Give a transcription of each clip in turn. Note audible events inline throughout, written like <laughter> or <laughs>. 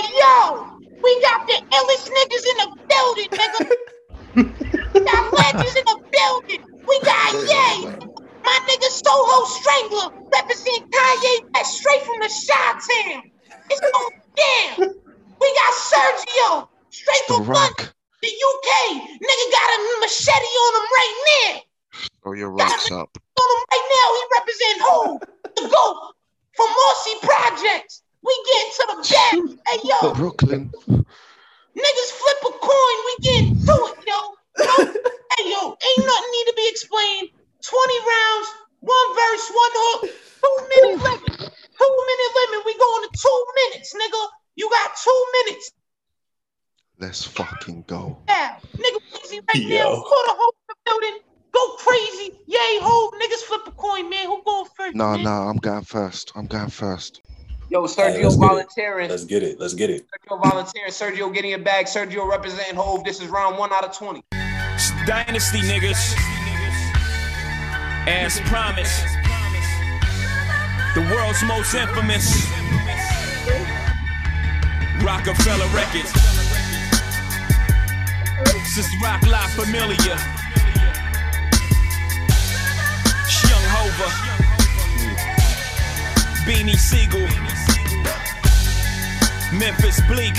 Yo, we got the illest niggas in the building, nigga. we got <laughs> legends in the building. We got Ye, my nigga Soho Strangler, representing Kanye West straight from the Shot Town. It's going down. We got Sergio, straight from London, the UK. Nigga got a machete on him right now. Oh, your rocks up. On him right now, he represent who? The GOAT from Marcy Projects. We get to the bag. Hey yo, <laughs> Brooklyn. Niggas flip a coin, we get to it, yo. yo. <laughs> hey, yo, ain't nothing need to be explained. 20 rounds, one verse, one hook, two minute limit. Two minute limit, we going to two minutes, nigga. You got two minutes Let's fucking go. now. Nigga, crazy right Yo. now. Put a hole in the building. Go crazy. Yay, ho. Niggas flip a coin, man. Who going first? No, man? no, I'm going first. I'm going first. Yo, Hey, Sergio let's get it. volunteering. Let's get it. Let's get it. Sergio volunteering. Sergio getting a bag. Sergio representing Hove. This is round one out of 20. Dynasty niggas. As promised. The world's most infamous. Roc-A-Fella Records. Since Roc La Familia. Young Hova. Beanie Sigel. Memphis Bleek.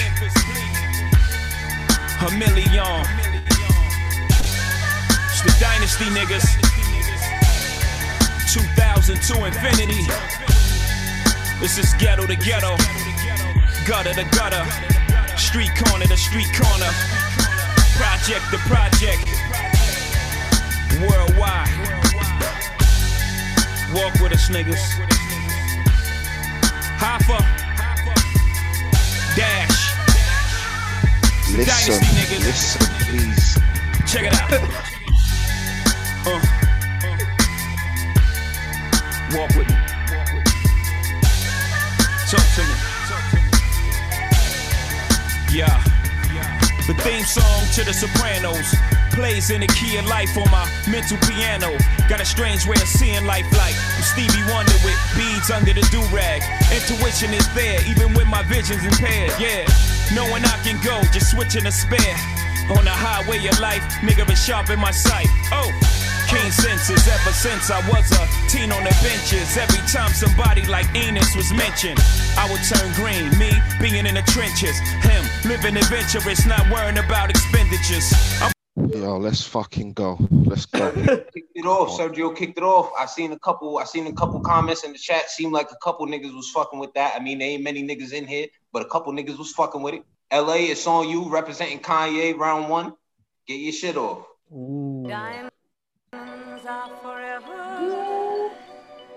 A million. It's the Dynasty niggas. 2002 Infinity. This is ghetto to ghetto. Gutter to gutter. Street corner to street corner. Project to project. Worldwide. Walk with us, niggas. Hoffa. Dash. Listen, Dynasty niggas. listen, please. Check it out. <laughs> Uh. Walk with me. Talk to me. Yeah. The theme song to The Sopranos plays in the key of life on my mental piano. Got a strange way of seeing life like Stevie Wonder with beads under the do rag. Intuition is there, even when my vision's impaired. Yeah, knowing I can go, just switching a spare. On the highway of life, nigga been sharp in my sight. Oh, keen senses ever since I was a teen on the benches. Every time somebody like Enos was mentioned, I would turn green. Me being in the trenches, him living adventurous, not worrying about expenditures. I'm Yo, let's fucking go. Let's go. <laughs> Kicked it off. Sergio kicked it off. I seen a couple. I seen a couple comments in the chat. Seemed like a couple niggas was fucking with that. I mean, there ain't many niggas in here, but a couple niggas was fucking with it. LA, it's on you representing Kanye round one. Get your shit off. Diamonds are forever.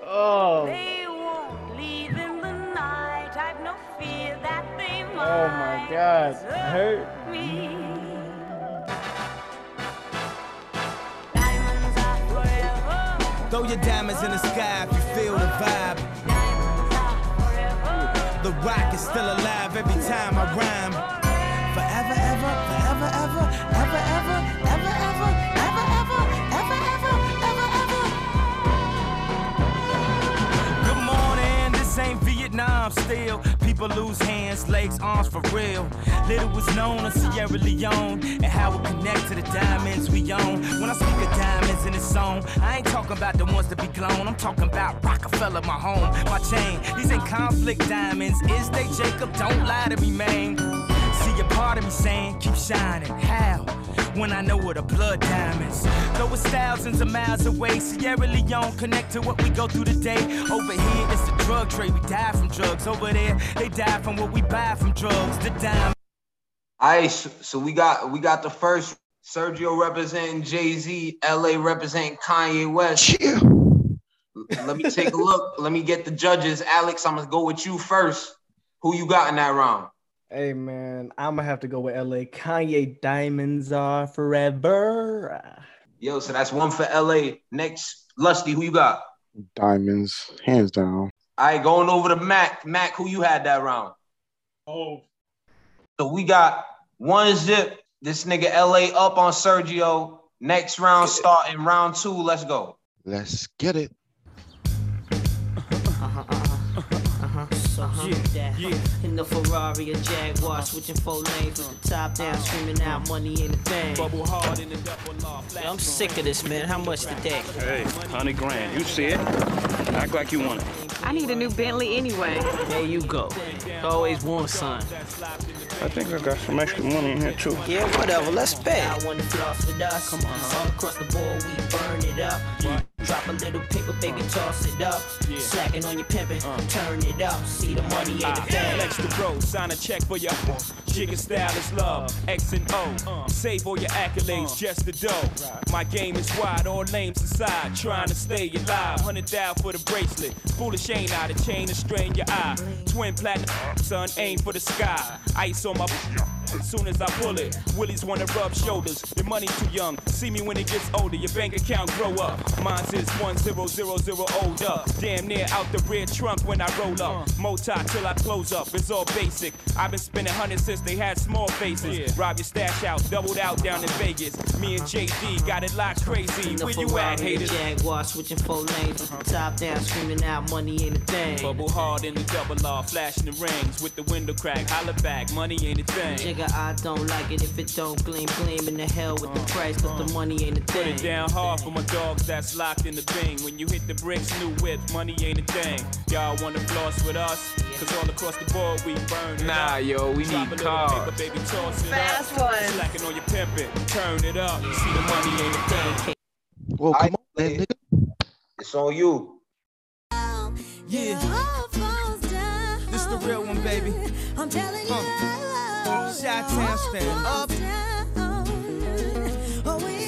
Oh, They won't leave in the night. I've no fear that they might. oh my God, hurt. me. Diamonds are forever. Throw your diamonds in the sky if you feel the vibe. Diamonds are forever. The rock is still alive every time I rhyme. Forever, ever, forever, ever, ever, ever, ever, ever, still. People lose hands, legs, arms for real. Little was known of Sierra Leone and how it connect to the diamonds we own. When I speak of diamonds in a song, I ain't talking about the ones that be glown. I'm talking about Roc-A-Fella, my home, my chain. These ain't conflict diamonds. Is they Jacob? Don't lie to me, man. See a part of me saying, keep shining. How? When I know what a blood diamonds. Though it's thousands of miles away, Sierra Leone connect to what we go through today. Over here, it's the drug trade. We die from drugs. Over there, they die from what we buy from drugs. The diamond. All right, so, so we got we got the first Sergio representing Jay Z, LA representing Kanye West. Yeah. Let me take a look. Let me get the judges. Alex, I'm gonna go with you first. Who you got in that round? Hey man, I'm gonna have to go with LA. Kanye diamonds are forever. Yo, so that's one for LA. Next, Lusty, who you got? Diamonds, hands down. All right, going over to Mac. Mac, who you had that round? Oh. So we got one zip. This nigga LA up on Sergio. Next round starting round two. Let's go. Let's get it. Uh-huh. Yeah, yeah. In the Ferrari or Jaguar, uh-huh. switching four lanes with the top down, uh-huh. screaming out money ain't a thing. Bubble hard in the double law. I'm sick of this, man. How much today? Hey, hundred grand. You see it? Act like you want it. I need a new Bentley anyway. There you go. Always want son. I think I got some extra money in here too. Yeah, whatever. Let's pay. I want to floss with us. Come on, across the board, we burn it up. Drop a little paper, baby, uh. toss it up. Slacking on your pimpin', uh. turn it up. See the money ain't a Ah, thing. Flex the bro, sign a check for your jigger style is love. X and O, uh. save all your accolades, just the dough. My game is wide, all lanes aside, trying to stay alive. Hundred down for the bracelet, foolish ain't I? The chain to strain your eye. Twin platinum, son, aim for the sky. Ice on my. As soon as I pull it, Willies wanna rub shoulders. Your money too young. See me when it gets older. Your bank account grow up. Mine's is one zero zero zero old up. Damn near out the rear trunk when I roll up. Uh-huh. Mota till I close up. It's all basic. I've been spending hundreds since they had small faces. Rob your stash out, doubled out down in Vegas. Me and JD got it locked crazy. Where you Ferrari at, or haters? Jaguar, switching four lanes with the top down, screaming out money ain't a thing. Bubble hard in the double R, flashing the rings with the window crack. Holla back, money ain't a thing. Jigga, I don't like it if it don't gleam, gleam in the hell with the uh, price, cause the uh. money ain't a Put it down hard for my dogs that's locked in the bing. When you hit the bricks, new whip, money ain't a thing. Y'all wanna floss with us? Cause all across the board we burn it Nah, up. yo, we Drop need a cars. paper, baby, toss it Fast up. ones. Slacking on your pimpin', turn it up. See the money ain't a thing. Well, come on, then, nigga. It's on you. Yeah. This is the real one, baby. I'm telling Shot Town stand up.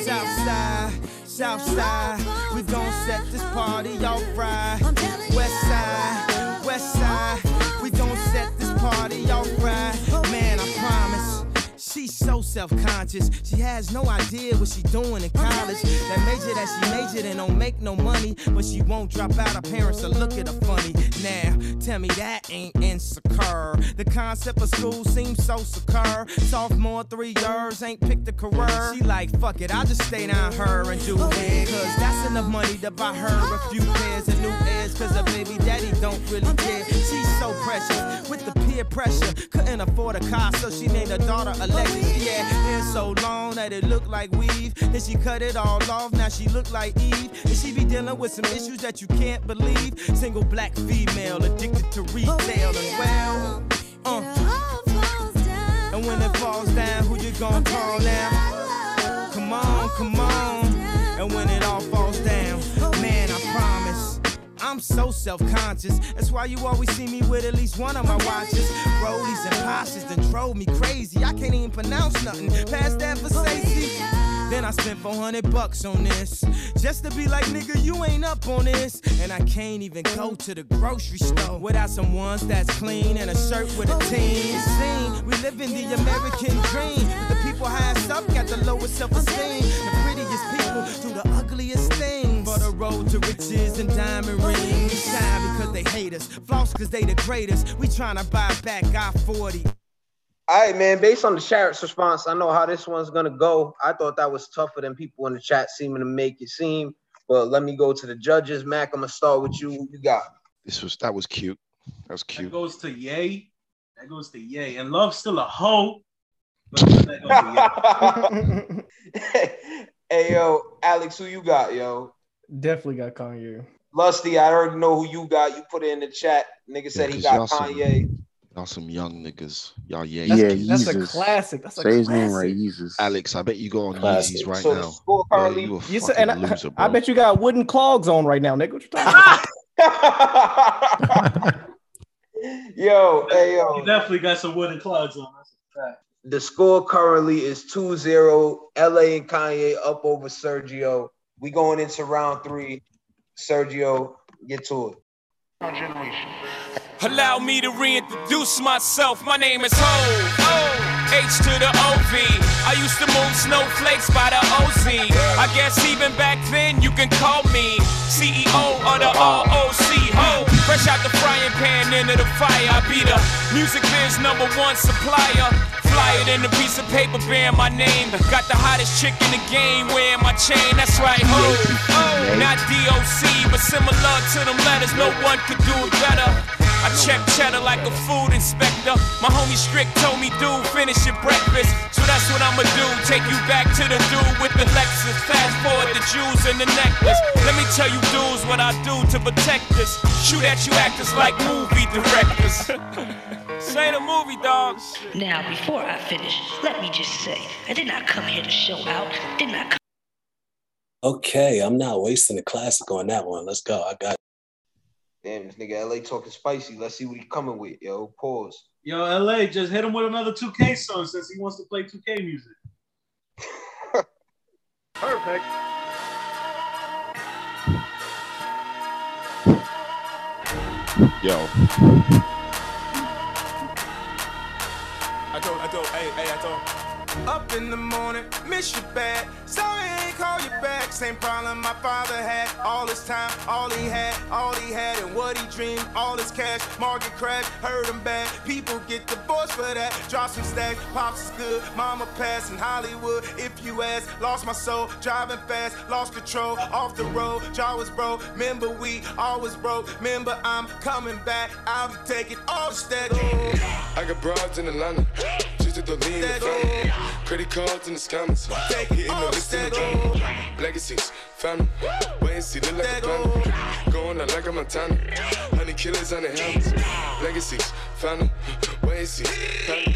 South side, south side. We gon' set this party off right. She's so self-conscious. She has no idea what she doing in college. That major that she majored in don't make no money, but she won't drop out. Her parents will look at her funny. Now, tell me that ain't insecure. The concept of school seems so secure. Sophomore, three years, ain't picked a career. She like, fuck it, I'll just stay down her and do oh, it. Cause that's enough money to buy her a few pairs of new ears. Cause her baby daddy don't really oh, care. She's so precious with the peer pressure. Couldn't afford a car, so she named her daughter Alexis. Had hair so long that it looked like weave. Then she cut it all off, now she look like Eve. And she be dealing with some issues that you can't believe. Single black female addicted to retail and well. Uh. And when it falls down, who you gonna call now? Come on, come on. And when it all falls I'm so self-conscious. That's why you always see me with at least one of my watches. Rollies and Porsches that drove me crazy. I can't even pronounce nothing past that for Stacey. Then I spent 400 bucks on this. Just to be like, nigga, you ain't up on this. And I can't even go to the grocery store without some ones that's clean and a shirt with a team. Seen, we live in the American dream. The people highest up got the lowest self-esteem. The prettiest people do the ugliest things. For the road to riches and diamond rings. Shine because they hate us. Floss because they the greatest. We tryna buy back our 40. All right, man. Based on the chat's response, I know how this one's gonna go. I thought that was tougher than people in the chat seeming to make it seem. But let me go to the judges. Mac, I'm gonna start with you. Who you got? This was that was cute. That was That cute. goes to Yay. That goes to Yay. And Love's still a hoe. But that goes to Ye. <laughs> hey, yo, Alex, who you got, yo? Definitely got Kanye. Lusty, I already know who you got. You put it in the chat. Nigga said he got y'all some- Kanye. Y'all some young niggas. Y'all yeah. That's, Yeah, that's a classic. That's a Say his classic. name right, Yeezus. Alex, I bet you go on Classic. Yeezys right So now. score Bro, currently. you a You said, and I, loser, bro. I bet you got wooden clogs on right now, nigga. What you talking about? <laughs> <laughs> yo, hey, You yo. definitely got some wooden clogs on. That's a fact. The score currently is 2-0. LA and Kanye up over Sergio. We going into round three. Sergio, get to it. Allow me to reintroduce myself. My name is Ho. H to the OV. I used to move snowflakes by the OZ. I guess even back then you can call me CEO of the ROC. Ho. Fresh out the frying pan into the fire. I be the music biz number one supplier. Fly it in a piece of paper bearing my name. Got the hottest chick in the game wearing my chain. That's right, ho. Oh, not DOC, but similar to them letters. No one could do it better. I I check cheddar like a food inspector. My homie Strick told me, dude, finish your breakfast. So that's what I'ma do. Take you back to the dude with the Lexus. Fast forward the jewels and the necklace. Let me tell you, dudes, what I do to protect this. Shoot at you actors like movie directors. this ain't a movie, dog. Now, before I finish, let me just say, I did not come here to show out. Did not come. Okay, I'm not wasting the classic on that one. Let's go. I got it. Damn, this nigga LA talking spicy. Let's see what he coming with, yo. Pause. Yo, LA, just hit him with another 2K song since he wants to play 2K music. <laughs> Perfect. Yo. I told, I told, hey, hey, I told. Up in the morning, miss you bad. Sorry I ain't call you back. Same problem my father had. All his time, all he had, all he had, and what he dreamed. All his cash, market crash, hurt him bad. People get divorced for that. Drop some stacks, pops is good. Mama passed in Hollywood. If you ask, lost my soul, driving fast, lost control. Off the road, jaw was broke. Remember we always broke. Remember I'm coming back. I'll be taking all the steady. I got broads in Atlanta. Just to lean the family. Credit cards in the scammers. Hitting the in the drum. Oh, legacies, family. Wait and see, look like a planet. Going out like a Montana. Honey killers on the helmets. Legacies, family. Wait and see, family.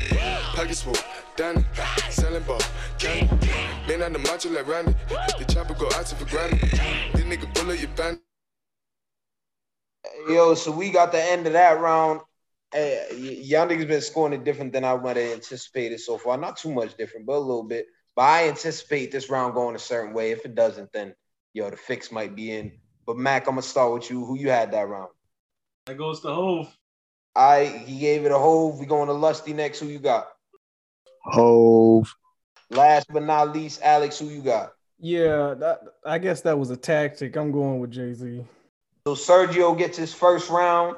Pockets full, Danny. Selling ball, candy. Man on the macho like Randy. The chopper go out to for granted. This nigga bullet your band. Yo, so we got the end of that round. Hey, y- y'all niggas been scoring it different than I might have anticipated so far. Not too much different, but a little bit. But I anticipate this round going a certain way. If it doesn't, then yo, the fix might be in. But Mac, I'm gonna start with you. Who you had that round? That goes to Hove. I he gave it a hove. We going to Lusty next. Who you got? Hove. Last but not least, Alex. Who you got? Yeah, that, I guess that was a tactic. I'm going with Jay Z. So Sergio gets his first round.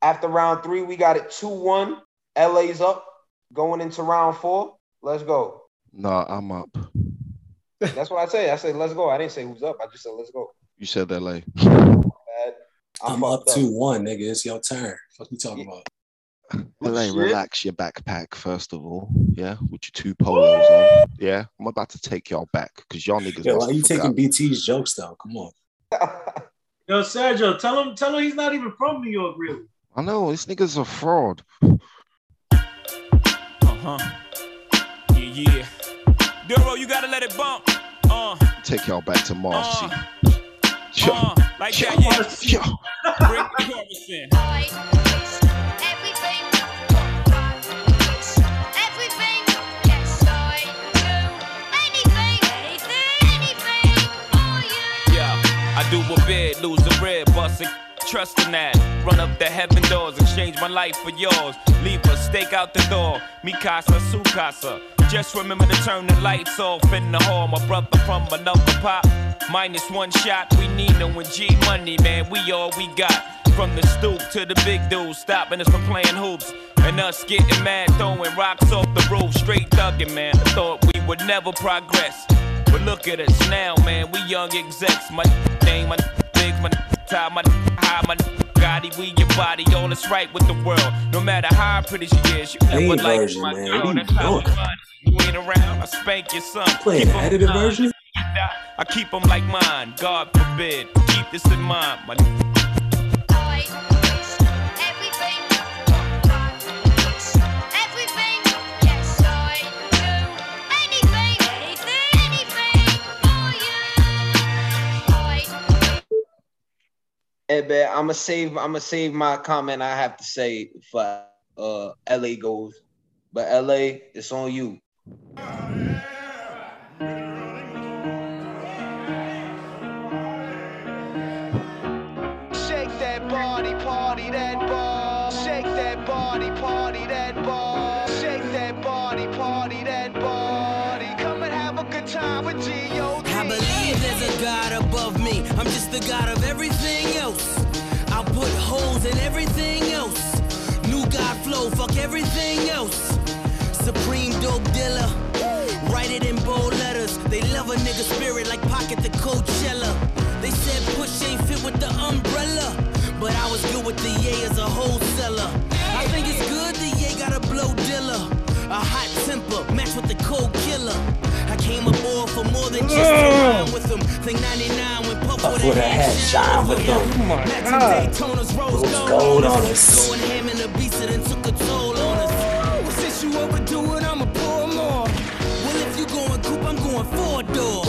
After round three, we got it 2-1. LA's up going into round four. Let's go. Nah, I'm up. That's what I say. I said let's go. I didn't say who's up. I just said let's go. You said that Bad. I'm up two one, nigga. It's your turn. Fuck you talking about? LA, relax your backpack first of all. Yeah, with your two polos on. Yeah, I'm about to take y'all back because y'all niggas. Yeah, must why you have taking forgot. BT's jokes though? Come on. <laughs> Yo, Sergio, tell him, tell him he's not even from New York, really. I know this nigga's a fraud. Uh huh. Yeah, yeah. Duro, you gotta let it bump. Uh, Take y'all back to Marcy. uh, like that, yeah. Bring the chorus in. I do a bid, lose a rib, bust a trust in that. Run up the heaven doors, exchange my life for yours. Leave a stake out the door, mi casa, su casa. Just remember to turn the lights off in the hall. My brother from another pop, minus one shot. We need no G money, man. We all we got. From the stoop to the big dudes, stopping us from playing hoops. And us getting mad, throwing rocks off the roof, straight thugging, man. I thought we would never progress. But look at us now, man. We young execs. My name, my bigs, my tie, my high, my Gotti, we your body, all is right with the world. No matter how pretty she is, you never like version, my man. girl. You That's how doing? we. You ain't around, I spank your son. Playing Keep 'em edited version? I keep them like mine, God forbid. Keep this in mind, my Hey, man, I'm gonna save. I'm gonna save my comment. I have to say for uh LA goes, but LA, it's on you. Shake that body, party that ball. Shake that body, party that ball. Shake that body, party that body. Come and have a good time with G.O.D. I believe there's a God above me. I'm just the God of everything else. Holes in everything else. New God flow, fuck everything else. Supreme dope dealer. Write it in bold letters. They love a nigga spirit like pocket the Coachella. They said push ain't fit with the umbrella. But I was good with the Ye as a wholesaler. I think it's good the Ye got a blow dealer. A hot temper, matched with the cold killer. I came aboard for more than just rhyme with them. Think 99 when Puff Puff with with a a hat shine with them. Oh Matching God. Rose Rose gold, gold on on us. us. Going ham in the beast and took a toll on us. Well, since you overdo it, I'ma pour more. Well, if you going coupe, I'm going four door.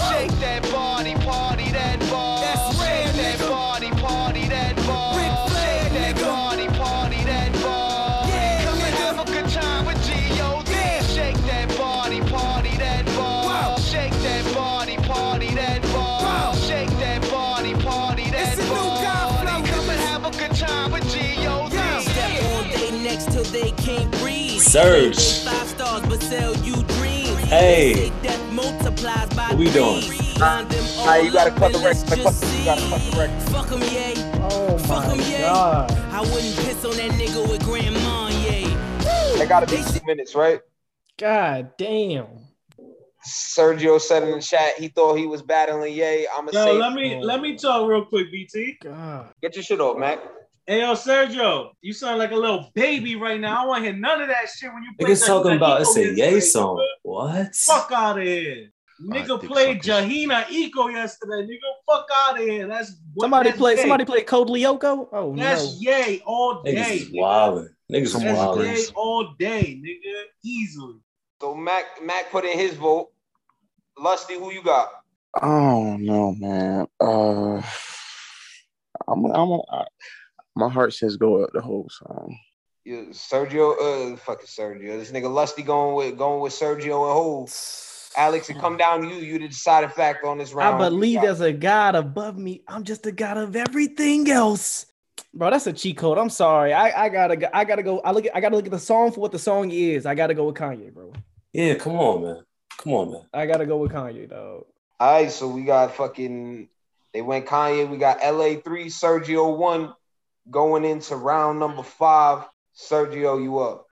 Surge. Go Five stars, but sell you dreams. Hey. They say Death multiplies by What we doing? three. Line them all Alright, you gotta cut the and let's record. just You gotta cut the see. record. Fuck 'em, yay. Oh Fuck 'em, my yay. god. I wouldn't piss on that nigga with grandma, yay. That gotta be two minutes, right? God damn. Sergio said in the chat he thought he was battling Ye. I'ma Yo, say let me let me talk real quick, BT. God. get your shit off, Mac. Hey, yo, Sergio, you sound like a little baby right now. I want to hear none of that shit when you play Niggas talking that about it's a yay song. What? Fuck out of here. Nigga played. Jahina Eco yesterday. Nigga, fuck out of here. That's what Somebody that's play. Ye. Somebody played Code Lyoko. Oh That's no. yay all day. Niggas is nigga. wildin'. Niggas is That's wildin'. yay all day, nigga. Easily. So Mac Mac put in his vote. Lusty, who you got? Oh no, man. Uh, I'm, I'm, I, my heart says go up the whole song. Yeah, Sergio, uh, fucking Sergio. This nigga Lusty going with going with Sergio and Hove. Alex, it come down to you. You the deciding factor on this round. I believe there's a God above me. I'm just a God of everything else. Bro, that's a cheat code. I'm sorry. I, I gotta go. I gotta go. I look. At, I gotta look at the song for what the song is. I gotta go with Kanye, bro. Yeah, come on, man. Come on, man. I gotta go with Kanye, dog. All right, so we got fucking. They went Kanye. We got LA three, Sergio one, going into round number five. Sergio, you up?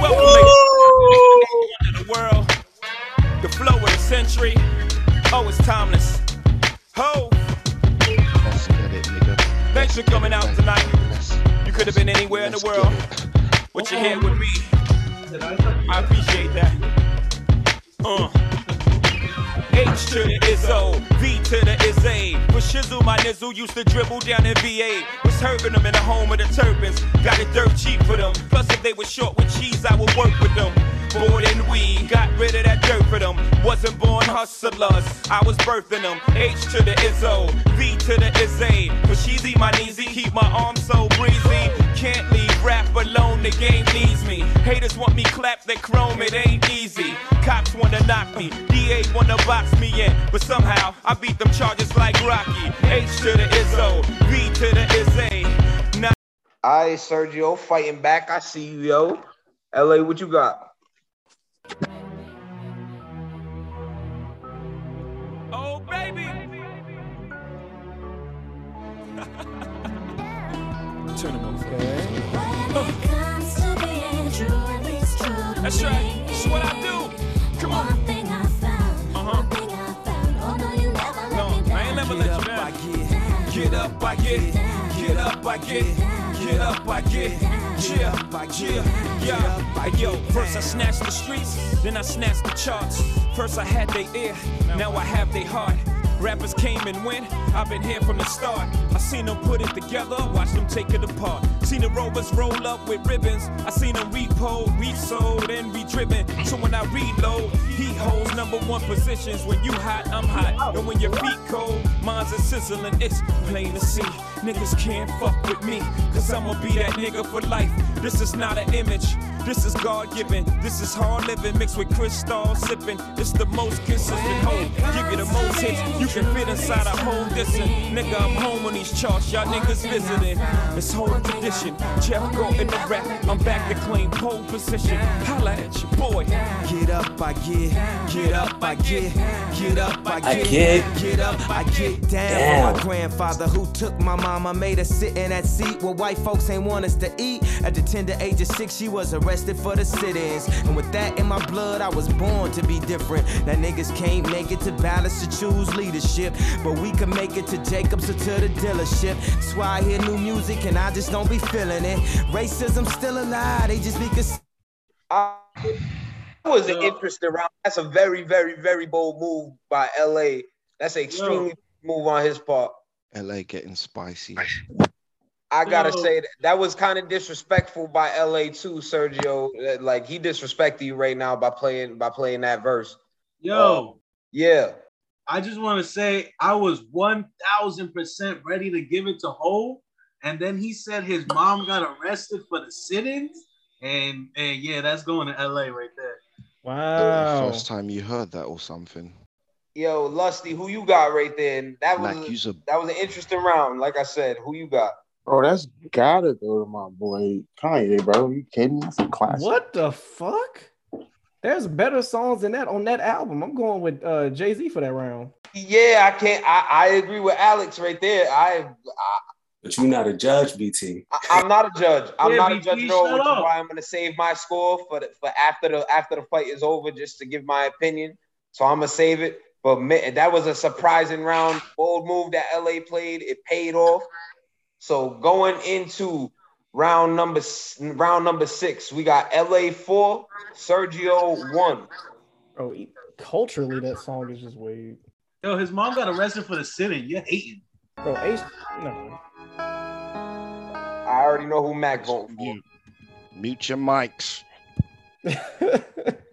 Welcome, to the flow of the century. Oh, it's timeless. Ho, thanks for coming out tonight. You could have been anywhere in the world, but you're here with me. I appreciate that. Uh. H to the Izzo, V to the Izzy. With Shizzle, my nizzle used to dribble down in VA. Was hurting them in the home of the turbans. Got it dirt cheap for them. Plus, if they were short with cheese, I would work with them. Born in weed, got rid of that dirt for them. Wasn't born hustlers, I was birthing them. H to the Izzo, V to the Izzy. For Sheezy, my kneesy, keep my arms so breezy. Can't leave rap alone, the game needs me. Haters want me clap that chrome, it ain't easy. Cops wanna knock me, DA wanna box me in. But somehow, I beat them charges like Rocky. H to the Izzo, V to the Izzy. Now All right, Sergio, fighting back. I see you, yo. LA, what you got? Oh, baby. Turn them over. That's right. That's what I do. Come on. Uh-huh. No, I ain't never let you down. Get up, I get. Get up, I get. Get up, I get. Yeah, yeah, yeah. Yo, first I snatched the streets, then I snatched the charts. First I had their ear, now I have their heart. Rappers came and went, I've been here from the start. I seen them put it together, watch them take it apart. Seen the rovers roll up with ribbons. I seen them repo, resold, and redriven. So when I reload, he holds number one positions. When you hot, I'm hot. And when your feet cold, mine's a sizzling. It's plain to see. Niggas can't fuck with me, cause I'ma be that nigga for life. This is not an image. This is God given. This is hard living mixed with crystal sipping. It's the most consistent home. Give you the most hits. You can fit inside a home distance. Nigga, I'm home on these charts. Y'all niggas visiting. It's whole tradition. Jeff go in the rap. I'm back to claim pole position. Holla at your boy. Get up, I get, get up, I get, get up, I I get, get. get up, I get down. Damn. My grandfather who took my mama, made her sit in that seat where white folks ain't want us to eat. At the tender age of six, she was already arrested for the sit-ins. And with that in my blood, I was born to be different. Now niggas can't make it to balance to choose leadership, but we can make it to Jacobs or to the dealership. That's why I hear new music and I just don't be feeling it. Racism still alive, they just be cons- I that was an interesting round. That's a very, very, very bold move by LA. That's an extremely move on his part. LA getting spicy. I gotta Yo. say that that was kind of disrespectful by LA too, Sergio. Like he disrespected you right now by playing by playing that verse. Yo, um, Yeah. I just want to say I was one thousand percent ready to give it to Hove, and then he said his mom got arrested for the sit-ins, and and yeah, that's going to LA right there. Wow. First time you heard that or something. Yo, Lusty, who you got right there? And that was Like, you's a- that was an interesting round. Like I said, who you got? Bro, that's gotta go to my boy Kanye, bro. You kidding me? It's a classic. What the fuck? There's better songs than that on that album. I'm going with uh, Jay Z for that round. Yeah, I can't. I, I agree with Alex right there. I, But you're not a judge, BT. I I'm not a judge. I'm Yeah, not a judge at all, shut which is why I'm gonna save my score for the, for after the after the fight is over, just to give my opinion. So I'm gonna save it. But ma- that was a surprising round, bold move that LA played. It paid off. So going into round number round number six, we got LA four, Sergio one. Bro, e- culturally, that song is just weird. Yo, his mom got arrested for the sit-in. You're hating. Bro, Ace, no. I already know who Mac voting for. Mute. Mute your mics. <laughs>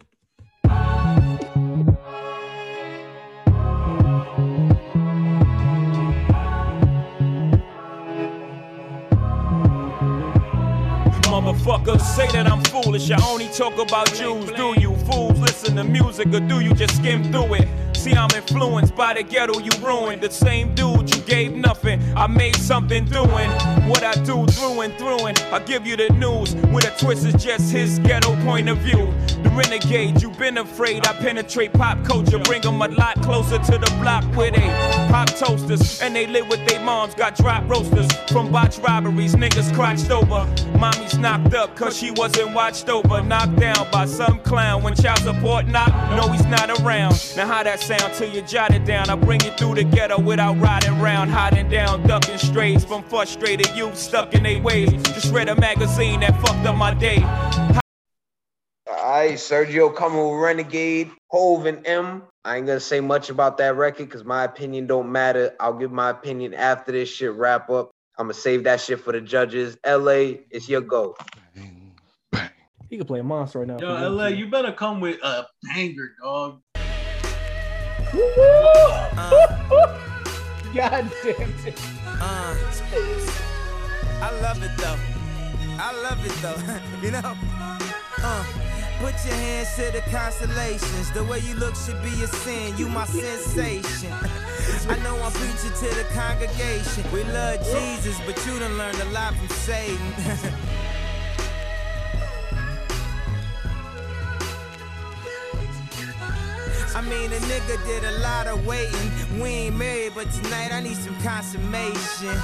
Motherfuckers say that I'm foolish. I only talk about Jews. Do you fools listen to music or do you just skim through it? See, I'm influenced by the ghetto you ruined. The same dude you gave nothing. I made something doing what I do through and through. And I give you the news with a twist is just his ghetto point of view. The renegade, you've been afraid. I penetrate pop culture, bring them a lot closer to the block where they pop toasters. And they live with their moms, got drop roasters from botch robberies. Niggas crotched over. Mommy's knocked up cause she wasn't watched over. Knocked down by some clown when child support knocked. No, he's not around. Now, how that sound till you jot it down? I bring you through the ghetto without riding round, hiding down, ducking strays from frustrated youth stuck in their ways. Just read a magazine that fucked up my day. All right, Sergio coming with Renegade, Hove, and M. I ain't gonna say much about that record because my opinion don't matter. I'll give my opinion after this shit wrap up. I'm gonna save that shit for the judges. LA, it's your go. He could play a monster right now. Yo, LA, you better come with a banger, dog. God damn it. Uh, I love it though. I love it though. <laughs> you know? Uh, put your hands to the constellations. The way you look should be a sin. You my sensation. I know I'm preaching to the congregation. We love Jesus, but you done learned a lot from Satan. <laughs> I mean, a nigga did a lot of waiting. We ain't married, but tonight I need some consummation.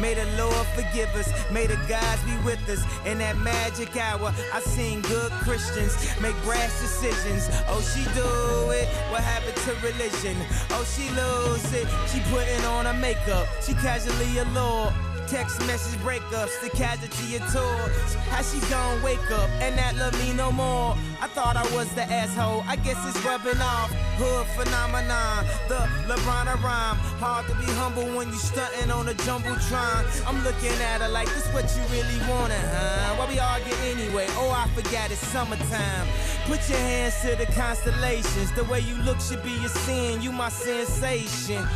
May the Lord forgive us. May the gods be with us. In that magic hour, I seen good Christians make brash decisions. Oh, she do it. What happened to religion? Oh, she lose it. She putting on her makeup. She casually allured. Text message breakups, the casualty of tour. How she gon' wake up and not love me no more? I thought I was the asshole. I guess it's rubbing off. Hood phenomenon, the LeBron rhyme. Hard to be humble when you stunting on a jumbotron. I'm looking at her like this what you really wanted, huh? Why we argue anyway? Oh, I forgot it's summertime. Put your hands to the constellations. The way you look should be a sin. You my sensation.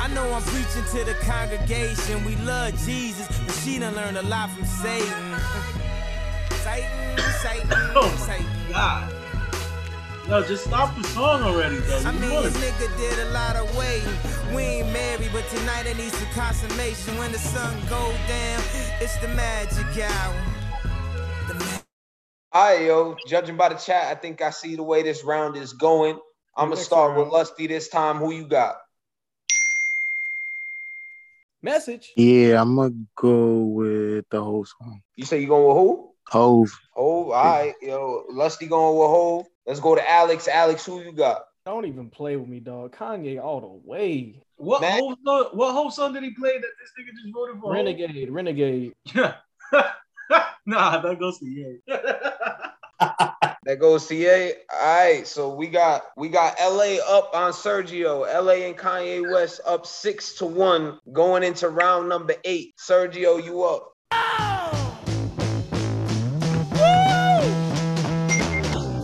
I know I'm preaching to the congregation. We love Jesus, but she done learned a lot from Satan. Satan, <laughs> Satan, Oh my Satan. God. Yo, just stop the song already, though. I You mean, this nigga did a lot of waiting. We ain't married, but tonight I need some consummation. When the sun go down, it's the magic hour. All right, yo. Judging by the chat, I think I see the way this round is going. I'm gonna Next start with. Lusty this time. Who you got? Message. Yeah, I'm gonna go with the whole song. You say you going with who? Hove. Hove. Hove. All right, yo, Lusty going with Hove. Let's go to Alex. Alex, who you got? Don't even play with me, dog. Kanye all the way. What Mac- whole song, what whole song did he play that this nigga just voted for? Renegade, Renegade. Yeah. <laughs> nah, that goes to you. <laughs> <laughs> That goes Ye. All right, so we got we got LA up on Sergio. LA and Kanye West up six to one going into round number eight. Sergio, you up.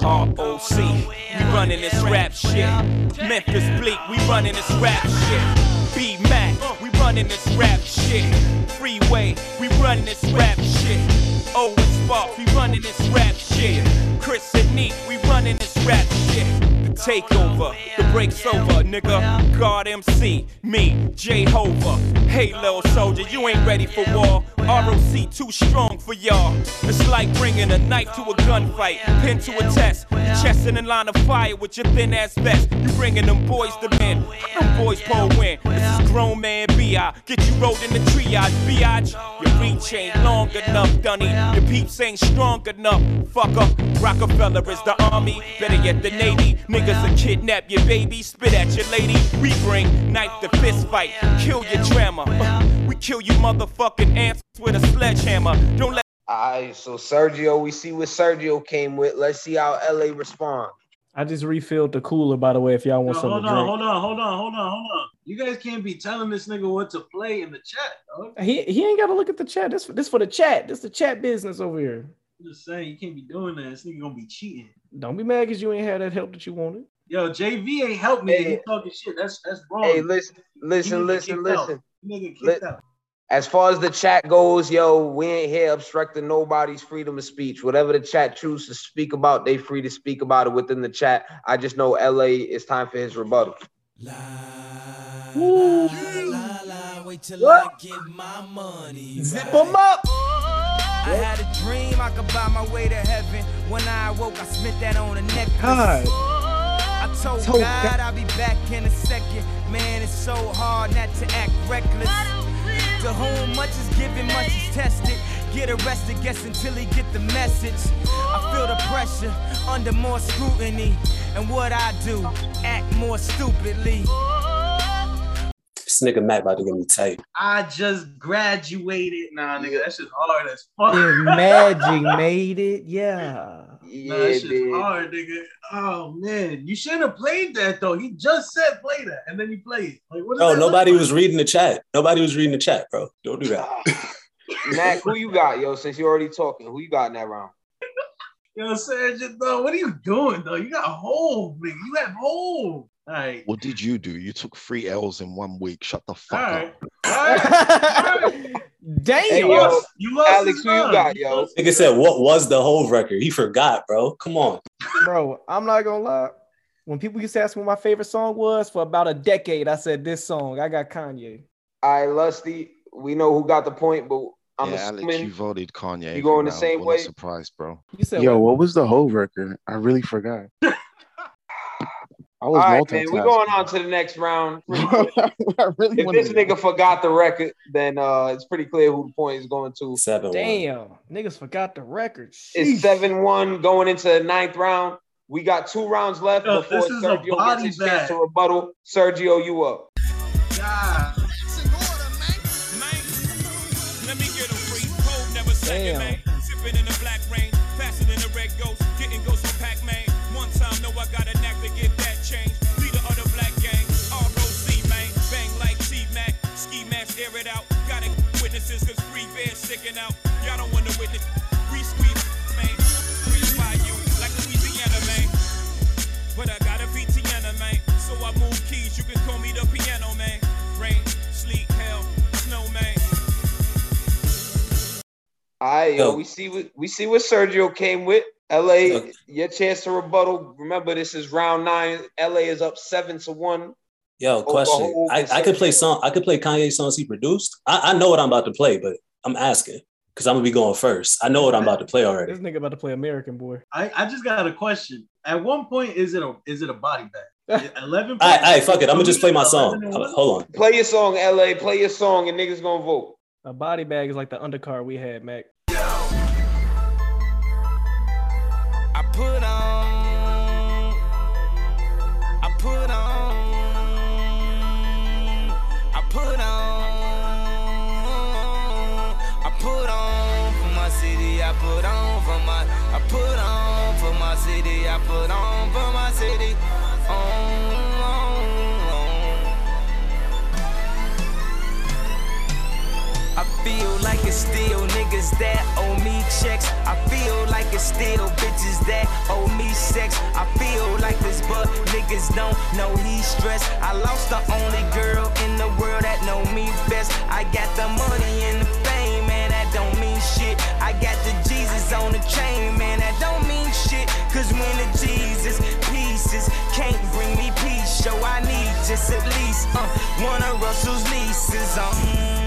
ROC, we running this rap shit. Memphis Bleek, we running this rap shit. B Mac, we running this rap shit. Freeway, we running this rap shit. Owen Spark, we running this rap shit. Chris and Neef, we running this rap shit. Takeover, the break's over, nigga. God MC, me, Jehovah. Hey, little soldier, you ain't ready for war. ROC too strong for y'all. It's like bringing a knife to a gunfight, pin to a test. Chest in a line of fire with your thin ass vest. You bringing them boys to men. Them boys pull win. This is grown man B.I. Get you rolled in the triage, biatch. Your reach ain't long enough, Dunny. Your peeps ain't strong enough, fucker. Roc-A-Fella is the army, better yet the navy. Niggas will kidnap your baby, spit at your lady. We bring knife to fist fight, kill your drama. <laughs> We kill you motherfucking ants with a sledgehammer. Don't let All right, so Sergio, we see what Sergio came with. Let's see how LA respond. I just refilled the cooler, by the way, if y'all want Yo, something hold on, drink. hold on, hold on, hold on, hold on. You guys can't be telling this nigga what to play in the chat, dog. He he ain't got to look at the chat. This this for the chat. This the chat business over here. I'm just saying you can't be doing that. This nigga gonna be cheating. Don't be mad because you ain't had that help that you wanted. Yo, JV ain't helped me. He talking shit. That's that's wrong. Hey, listen, listen, listen, listen. Nigga kicked out. As far as the chat goes, yo, we ain't here obstructing nobody's freedom of speech. Whatever the chat chooses to speak about, they free to speak about it within the chat. I just know LA it's time for his rebuttal. Wait till I get my money. Zip them up. I had a dream I could buy my way to heaven. When I awoke, I spent that on a necklace. God. I told, Told God, God. I'll be back in a second. Man, it's so hard not to act reckless. To whom much is given, much is tested. Get arrested, guess until he get the message. I feel the pressure under more scrutiny. And what I do, act more stupidly. This nigga Mac about to get me tight. I just graduated. Nah, nigga, that shit's hard as fuck. If <laughs> Magic made it, yeah. Nah, that shit's hard, nigga. Oh man, you shouldn't have played that though. He just said play that, and then you play it. Like, what does No, that look nobody like? was reading the chat. Nobody was reading the chat, bro. Don't do that. <laughs> Mac, who you got, yo? Since you're already talking, who you got in that round? You know what I'm saying? Just, though, what are you doing though? You got hole, nigga. You have hole. All right. What did you do? You took three L's in one week. Shut the fuck All up. right. All right. All right. Damn. Hey, You yo, lost- you lost Alex, his who you got, yo? Nigga said, what was the whole record? He forgot, bro. Come on. Bro, I'm not gonna lie. When people used to ask me what my favorite song was for about a decade, I said this song. I got Kanye. All right, Lusty, we know who got the point, but I'm yeah, Alex, you voted Kanye. you going the same way? Surprised, bro. You said Yo, what? what was the whole record? I really forgot. I was right, man. We're going on to the next round. <laughs> <laughs> I really if this to- nigga forgot the record, then uh, it's pretty clear who the point is going to. Seven Damn, niggas forgot the record. It's seven one going into the ninth round. We got two rounds left Yo, before this is a Sergio gets his bag. chance to rebuttal. Sergio, you up? God. Let me get 'em free. Cold never second, Damn. All right, yo, Yo. we see what we see what Sergio came with. LA, your chance to rebuttal. Remember, this is round nine. LA is up seven to one. Yo, question. I, I could play song. I could play Kanye songs he produced. I, I know what I'm about to play, but I'm asking because I'm gonna be going first. I know what I'm about to play already. This nigga about to play American boy. I, I just got a question. At one point, is it a is it a body bag? <laughs> Eleven. All right, all right, fuck it. I'm gonna just play my song. 11 and one? Hold on. Play your song, LA. Play your song, and niggas gonna vote. A body bag is like the undercar we had, Mac. Yo. I put on still niggas that owe me checks. I feel like it's still bitches that owe me sex. I feel like this, but niggas don't know he's stressed. I lost the only girl in the world that know me best. I got the money and the fame, man, that don't mean shit. I got the Jesus on the chain, man, that don't mean shit. Cause when the Jesus pieces can't bring me peace, so I need just at least uh, one of Russell's nieces. Um,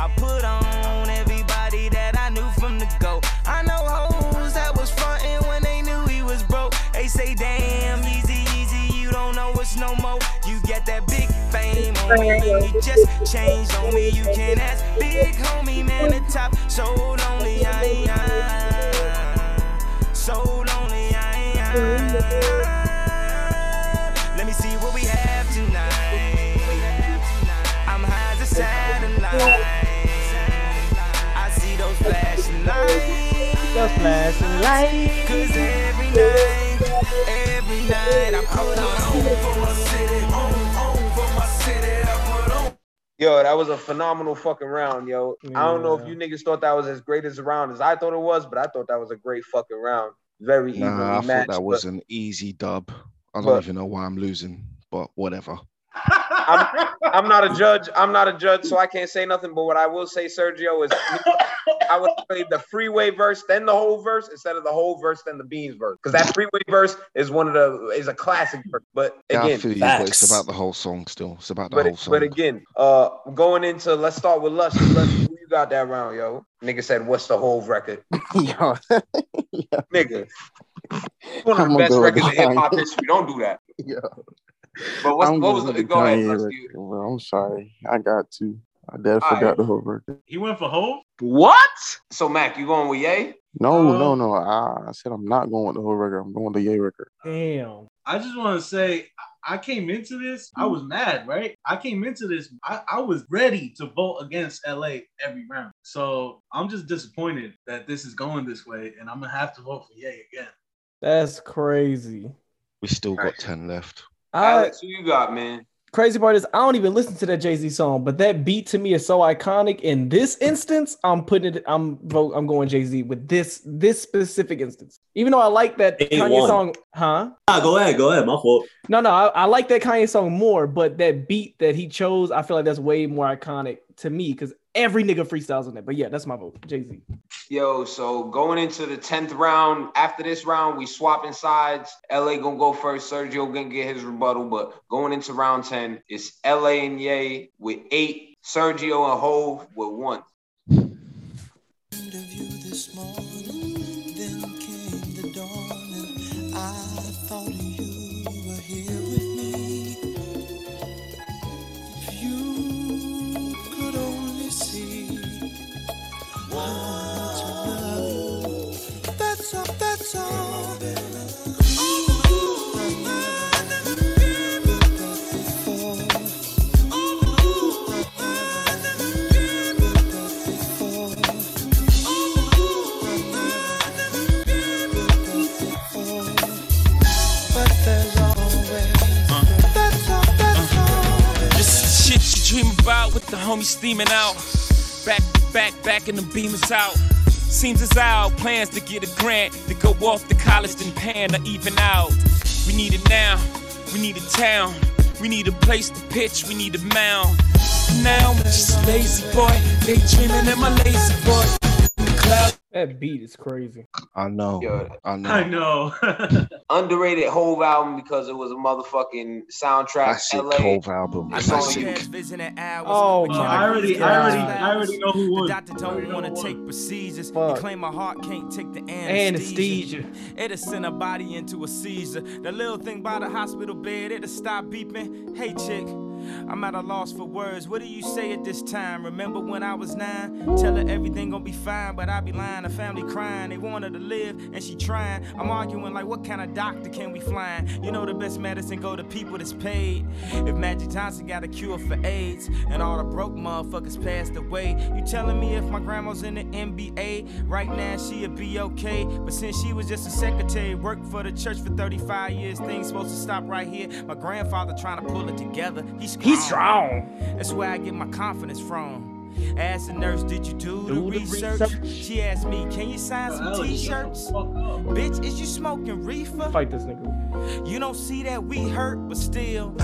I put on everybody that I knew from the go. I know hoes that was frontin' when they knew he was broke. They say, damn, easy, easy, you don't know it's no more. You get that big fame on me, you just changed on me. You can ask big homie, man, the top. So lonely, I am. So lonely, I am. Flashing lights. Cause every night, every night I put on for my city, on, on for my city, I put on. Yo, that was a phenomenal fucking round, yo. I don't know if you niggas thought that was as great as a round as I thought it was, but I thought that was a great fucking round. Very evenly Nah, I thought matched. that was an easy dub. I don't but- even know why I'm losing, but whatever. I'm, I'm not a judge. I'm not a judge, so I can't say nothing. But what I will say, Sergio, is I would play the freeway verse, then the Hove verse, instead of the Hove verse, then the beans verse. Because that freeway verse is one of the is a classic verse. But Yeah, I again, feel you, but it's about the whole song still. It's about the but, whole song. but again, uh, going into let's start with Lush. Lush, who you got that round, yo? Nigga said, "What's the whole record?" <laughs> Yo, Nigga, one of I'ma the best records in hip hop Kanye. history. Don't do that. <laughs> Yeah. But what's, I'm what was the, go ahead, Kanye Lush, record, you- bro. I'm sorry. I got to. I definitely All forgot right. the Hove record. He went for Hove? What? So Mac, you going with Ye? No, Uh, no, no. I, I said I'm not going with the whole record. I'm going with the Ye record. Damn. I just want to say, I I came into this, I was mad, right? I came into this, I, I was ready to vote against LA every round. So I'm just disappointed that this is going this way, and I'm gonna have to vote for Ye again. That's crazy. We still got 10 left. I, Alex, who you got, man? crazy part is I don't even listen to that Jay Z song, but that beat to me is so iconic. In this instance, I'm putting it. I'm vote. I'm going Jay Z with this this specific instance. Even though I like that Eight Kanye song, huh? Nah, go ahead, go ahead. My fault. No, no, I, I like that Kanye song more, but that beat that he chose, I feel like that's way more iconic to me because every nigga freestyles on that. But yeah, that's my vote, Jay Z. Yo, so going into the tenth round, after this round, we swapping sides. LA gonna go first. Sergio gonna get his rebuttal, but going into round ten, it's LA and Ye with eight. Sergio and Hove with one. The homies steaming out. Back to back, back and the beamers out. Seems as our plans to get a grant to go off to college then pan to even out. We need it now, we need a town, we need a place to pitch, we need a mound. Now I'm just lazy boy, daydreaming in my lazy boy. In the cloud. That beat is crazy. I know. I know. I know. <laughs> Underrated Hove album because it was a motherfucking soundtrack. Classic LA. Cove album. It's on Classic. Oh, Oh, I already, I already, I already know who The won. doctor don't want to take procedures. Fuck. He claim my heart can't take the Anesthesia. anesthesia. It'll send a body into a seizure. The little thing by the hospital bed, it'll stop beeping. Hey, chick. I'm at a loss for words. What do you say at this time? Remember when I was nine? Tell her everything gonna be fine, but I be lying. The family crying, they want her to live, and she trying. I'm arguing like, what kind of doctor can we find? You know the best medicine go to people that's paid. If Magic Johnson got a cure for AIDS, and all the broke motherfuckers passed away, you telling me if my grandma's in the NBA right now she'd be okay? But since she was just a secretary, worked for the church for 35 years, things supposed to stop right here. My grandfather trying to pull it together. He's strong. He's strong. That's where I get my confidence from. Asked the nurse, did you do, the, Do the research? research. She asked me, can you sign some Alex, t-shirts? Bitch, is you smoking reefer? Fight this nigga. You don't see that we hurt, but still.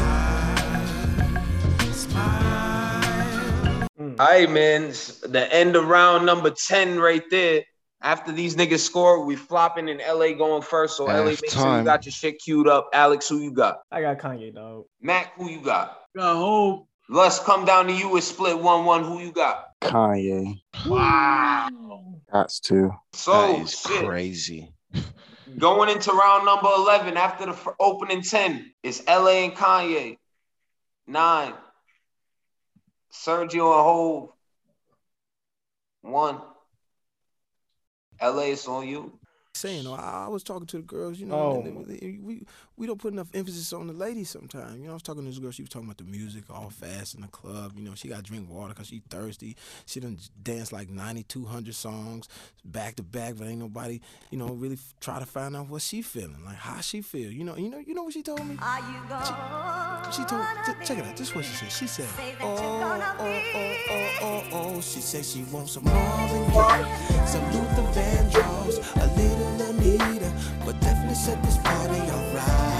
Mm. All right, man. It's the end of round number 10 right there. After these niggas score, we flopping in LA going first. So LA, make sure you got your shit queued up. Alex, who you got? I got Kanye, dog. Mac, who you got? Got Hove. Let's come down to you with split 1 1. Who you got? Kanye. Wow. That's two. So, that is shit. crazy. <laughs> Going into round number 11 after the opening 10, it's LA and Kanye. Nine. Sergio and Hove. One. LA, it's on you. saying, I, I was talking to the girls, you know, Oh. and they- they- we we don't put enough emphasis on the ladies sometimes. You know, I was talking to this girl, she was talking about the music, all fast in the club. You know, she got to drink water because she thirsty. She done dance like 9,200 songs back to back, but ain't nobody, you know, really f- try to find out what she feeling, like how she feel. You know, you know, you know what she told me? She, she told, ch- check it out, this is what she said. She said, oh, oh, oh, oh, oh, oh. She said she wants some Marvin Gaye, some Luther Vandross, a little Anita, but definitely set this party alright.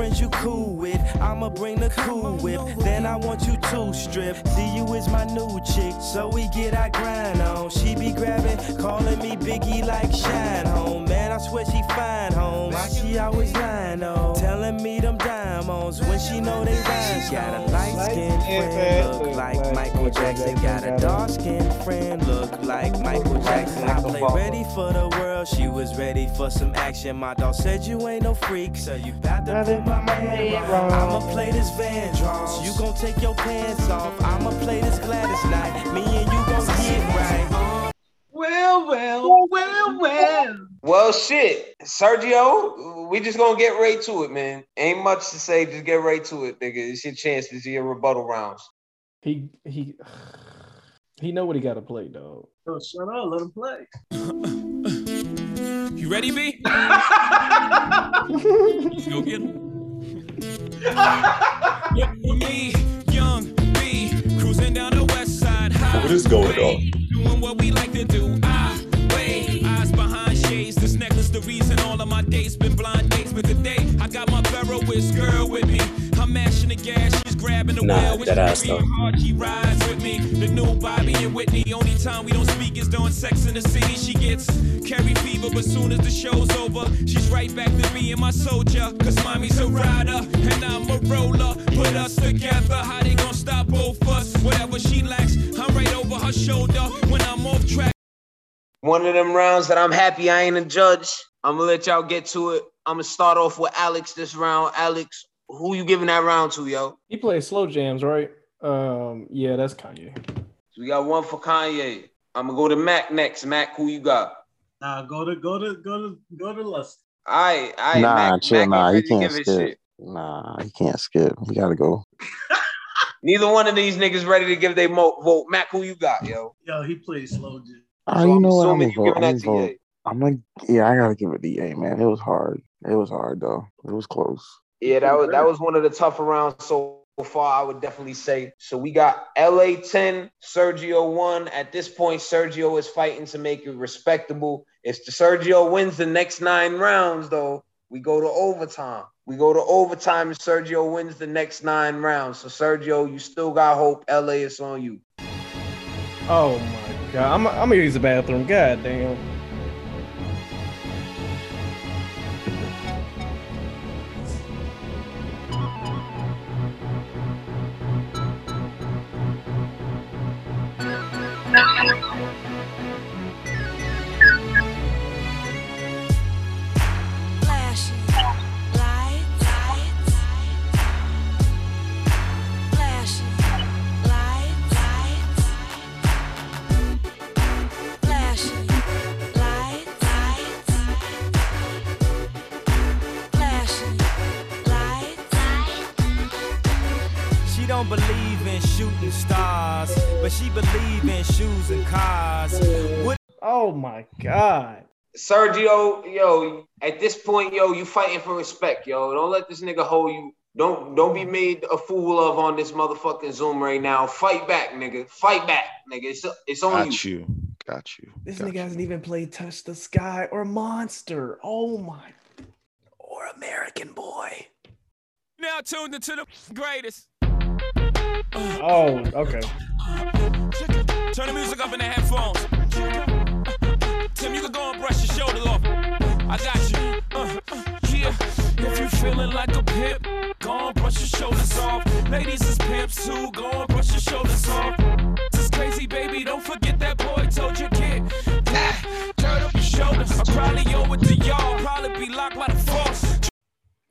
Friends you cool with. I'ma bring the cool whip. Then I want you to strip. See you is my new chick. So we get our grind on. She be grabbing, calling me Biggie like Shyne Home. Man, I swear she fine home. Why she always lying on? Telling me them diamonds when she know they rhyme. Got a light skinned friend, look like Michael Jackson. Got a dark skinned friend, look like Michael Jackson. I play ready for the world. She was ready for some action. My dog said you ain't no freak, so you got to put my man wrong. I'ma play this Vandross. You gon' take your pants off. I'ma play this Gladys Knight. Me and you gon' get right. Well, well, well, well. Well, shit. Sergio, we just gonna get right to it, man. Ain't much to say. Just get right to it, nigga. It's your chance. to is your rebuttal rounds. He he he know what he got to play, dog. Yo, shut up. Let him play. <laughs> You ready, B? <laughs> Let's go get him. What is going on? Doing what we like to do. I wait, eyes behind shades. This necklace, the reason all of my dates been blind dates. But today, I got my girl with me. I'm mashing the gas, grabbing the Nah, wheel. That ass though. hard, she rides with me. The new Bobby and Whitney. Only time we don't speak is during sex in the city. She gets Carrie fever, but soon as the show's over, she's right back to being my soldier. Cause mommy's a rider and I'm a roller. Put us together, how they gonna stop both us? Whatever she lacks, I'm right over her shoulder when I'm off track. One of them rounds that I'm happy I ain't a judge. I'm gonna let y'all get to it. I'm gonna start off with Alex this round. Alex, who you giving that round to, yo? He plays slow jams, right? Um, yeah, that's Kanye. So we got one for Kanye. I'm gonna go to Mac next. Mac, who you got? Nah, go to go to go to go to Lust. All right, all right, nah, Mac, chill. Mac nah, ain't he ready to can't give his skip. shit. Nah, he can't skip. He gotta go. <laughs> Neither one of these niggas ready to give their mo- vote. Mac, who you got, yo? Yo, he plays slow jam. Oh, So you I'm know what? I'm assuming gonna you vote. giving I'm that gonna to vote. I'm like, yeah, I gotta give it to A, man. It was hard. It was hard though. It was close. Yeah, that was that was one of the tougher rounds so far. I would definitely say. So we got LA ten, Sergio one. At this point, Sergio is fighting to make it respectable. If Sergio wins the next nine rounds, though, we go to overtime. We go to overtime, and Sergio wins the next nine rounds. So Sergio, you still got hope. LA is on you. Oh my god, I'm, I'm gonna use the bathroom. God damn. In and cars. What Oh my god. Sergio, yo, at this point, yo, you fighting for respect, yo. Don't let this nigga hold you. Don't don't be made a fool of on this motherfucking Zoom right now. Fight back, nigga. Fight back, nigga. It's it's on Got you. you. Got you. This Got nigga you. hasn't even played Touch the Sky or Monster. Oh my. Or American Boy. Now tuned into the greatest. Oh, okay. Turn the music up in the headphones. Tim, you can go and brush your shoulder off. I got you. Uh, uh, yeah, if you feeling like a pimp, go and brush your shoulders off. Ladies is pimps too, go and brush your shoulders off. This crazy, baby. Don't forget that boy told your kid. Ah, turn up your shoulders. I probably owe it to y'all. Probably be locked by the force.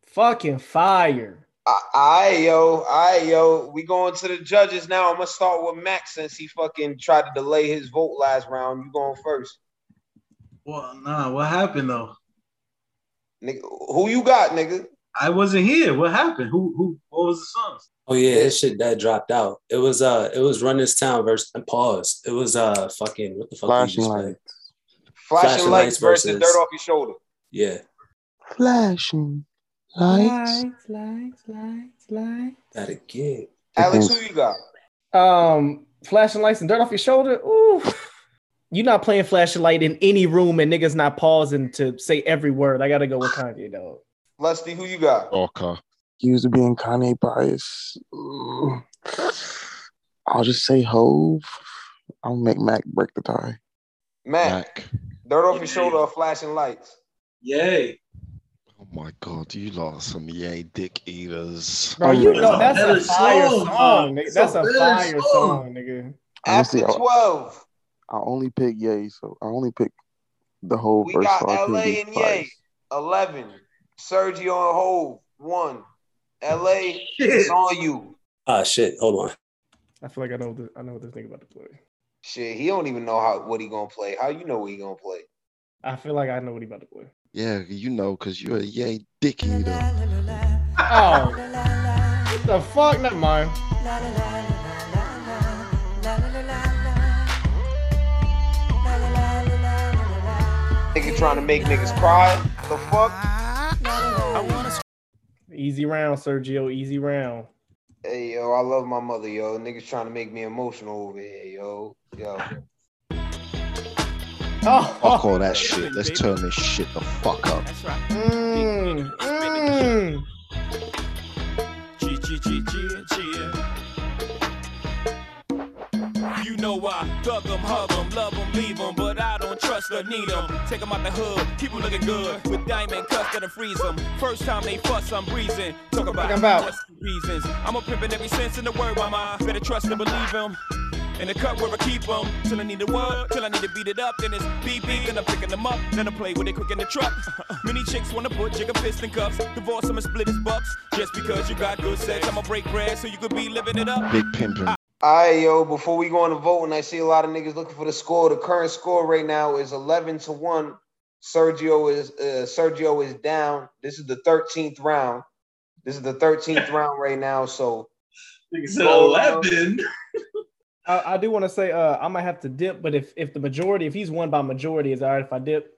Fucking fire. Alright, yo, alright, yo. We going to the judges now. I'm gonna start with Max since he fucking tried to delay his vote last round. You going first. Well, nah, what happened though? Nigga, who you got, nigga? I wasn't here. What happened? Who who what was the songs? Oh yeah, that shit that dropped out. It was uh it was Run This Town versus pause. It was uh fucking what the fuck Flashing lights. Flashing, Flashing lights Lights versus versus- dirt off your shoulder. Yeah. Flashing lights. lights, lights, lights. That again. Alex, who you got? Um, flashing lights and dirt off your shoulder. Ooh. You're not playing flashing light in any room and niggas not pausing to say every word. I gotta go with Kanye, dog. Lusty, who you got? Orca. Used to being Kanye bias. Mm. I'll just say Hove. I'll make Mac break the tie. Matt, Mac. dirt off your shoulder or flashing lights? Yay. Oh my god, you lost some yay dick eaters. Bro, you That's know a that's a fire song, song, nigga. That's a a fire song. song, nigga. Honestly, After I, 12, I only pick Yay, so I only pick the whole we verse. got so I LA and Yay, 11. Sergio and Hove, 1. LA, it's on you. Ah shit, hold on. I feel like I know the, I know what this nigga about to play. Shit, he don't even know how what he gonna play. How you know what he gonna play? I feel like I know what he about to play. Yeah, you know, because you're a yay dick eater. Oh, what the fuck? Never mind. Nigga trying to make niggas cry. The fuck? Easy round, Sergio. Easy round. Hey yo, I love my mother, yo. Niggas trying to make me emotional over here, yo. Yo. Oh, Fuck all that shit. Let's turn this shit the fuck up. Mm, mm. G G G G G. You know I thug 'em, hug 'em, love 'em, leave 'em, but I don't trust or need 'em. Take 'em out the hood, keep 'em looking good with diamond cuts that'll freeze 'em. First time they fuss, I'm breezing. Talk about, Talking about. reasons. I'm a pimp in every sense in the word, mama. Better trust and believe 'em. In the cut where I keep 'em till I need the word, till I need to beat it up. Then it's beep beep, then I'm picking them up. Then I play with it quick in the truck. <laughs> Many chicks wanna put Jigga fist in cuffs. Divorce 'em and split his bucks. Just because you got good sex, I'ma break bread so you could be living it up. Big pimpin'. Alright, yo, before we go on to vote, and I see a lot of niggas looking for the score. The current score right now is 11 to 1. Sergio is uh, Sergio is down. This is the 13th round. This is the 13th <laughs> round right now. So Nigga said Go around. 11. I, I do want to say uh, I might have to dip, but if if the majority, if he's won by majority, is all right if I dip?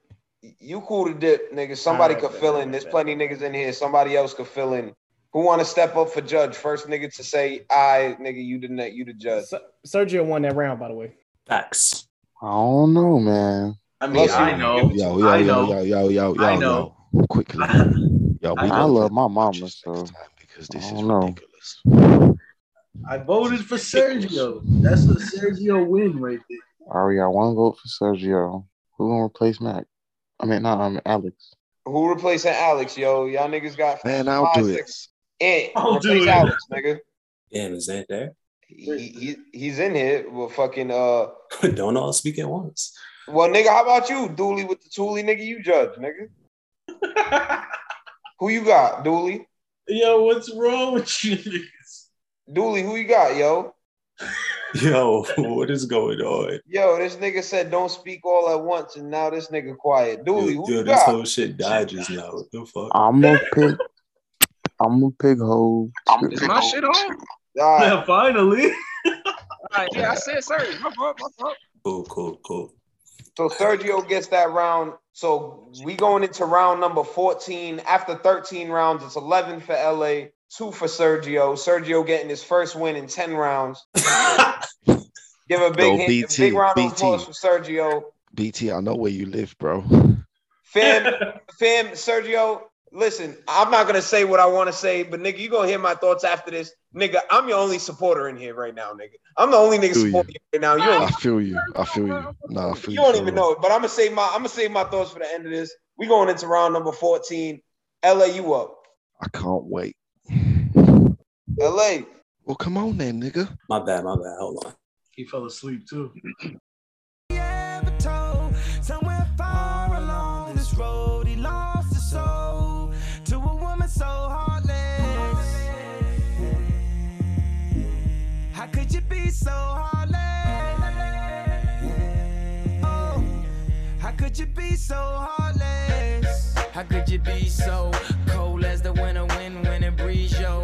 you cool to dip, nigga. Somebody Alright, could fill in. There's plenty of niggas in here. Somebody else could fill in. Who want to step up for judge? First nigga to say, "I, nigga, you the net, you the judge." Ser- Sergio won that round, by the way. Facts. I don't know, man. I mean, Plus, I you- know. Yo, yo, I know. yo, yo, yo, yo, I yo. know. Quickly. Yo, I <laughs> I love my mama, so time because this I don't know. ridiculous. I voted for Sergio. That's a Sergio win right there. Ari, I want to vote for Sergio. Who gonna replace Mac? I mean, not I mean Alex. Who replacing Alex, yo? Y'all niggas got Man, I'll five, do it. six. Ant, I'll do it. Alex, nigga. Damn, is that there? He, he he's in here with fucking uh. <laughs> Don't all speak at once. Well, nigga, how about you, Dooly with the Toolie, nigga? You judge, nigga. <laughs> Who you got, Dooly? Yo, what's wrong with you niggas? Dooly, who you got, yo? <laughs> Yo, what is going on? Yo, this nigga said don't speak all at once, and now this nigga quiet. Dooly, Yo, who yo, you this got? whole shit died just now. What the fuck? I'm gonna pick. I'm gonna pick Hove. Is my shit on? All right. Yeah, finally. <laughs> All right, yeah, I said sorry. My fault, my fault. Cool, cool, cool. So Sergio gets that round. So we going into round number 14. After 13 rounds, it's 11 for LA, two for Sergio. Sergio getting his first win in 10 rounds. <laughs> Give a big, Yo, hand- a big round of applause for Sergio. BT, I know where you live, bro. Fam, <laughs> fam, Sergio, listen, I'm not gonna say what I want to say, but nigga, you gonna hear my thoughts after this. Nigga, I'm your only supporter in here right now, nigga. I'm the only nigga supporting you right now. You I feel you. I feel you. No, I feel you you. don't even real. know it, but I'm gonna save my I'm gonna save my thoughts for the end of this. We going into round number 14. LA, you up. I can't wait. LA. Well, come on then, nigga. My bad, my bad. Hold on. He fell asleep too. Somewhere far along this road, he lost his soul to a woman so heartless. How could you be so heartless? Oh, how could you be so heartless? How could you be so cold as the winter wind when it breeze, yo?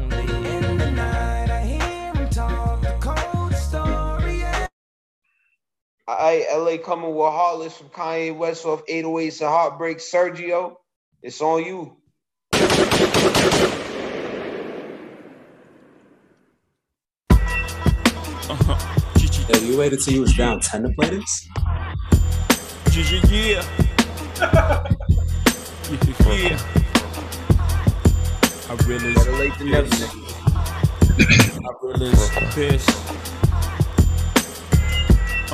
All right, LA coming with Heartless from Kanye West off 808s and Heartbreak. Sergio, it's on you. Hey, you waited till you was down 10 to play this? Yeah, yeah. <laughs> yeah. I really Better late than never, pissed. I really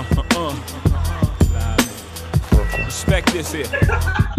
pissed. Respect this here.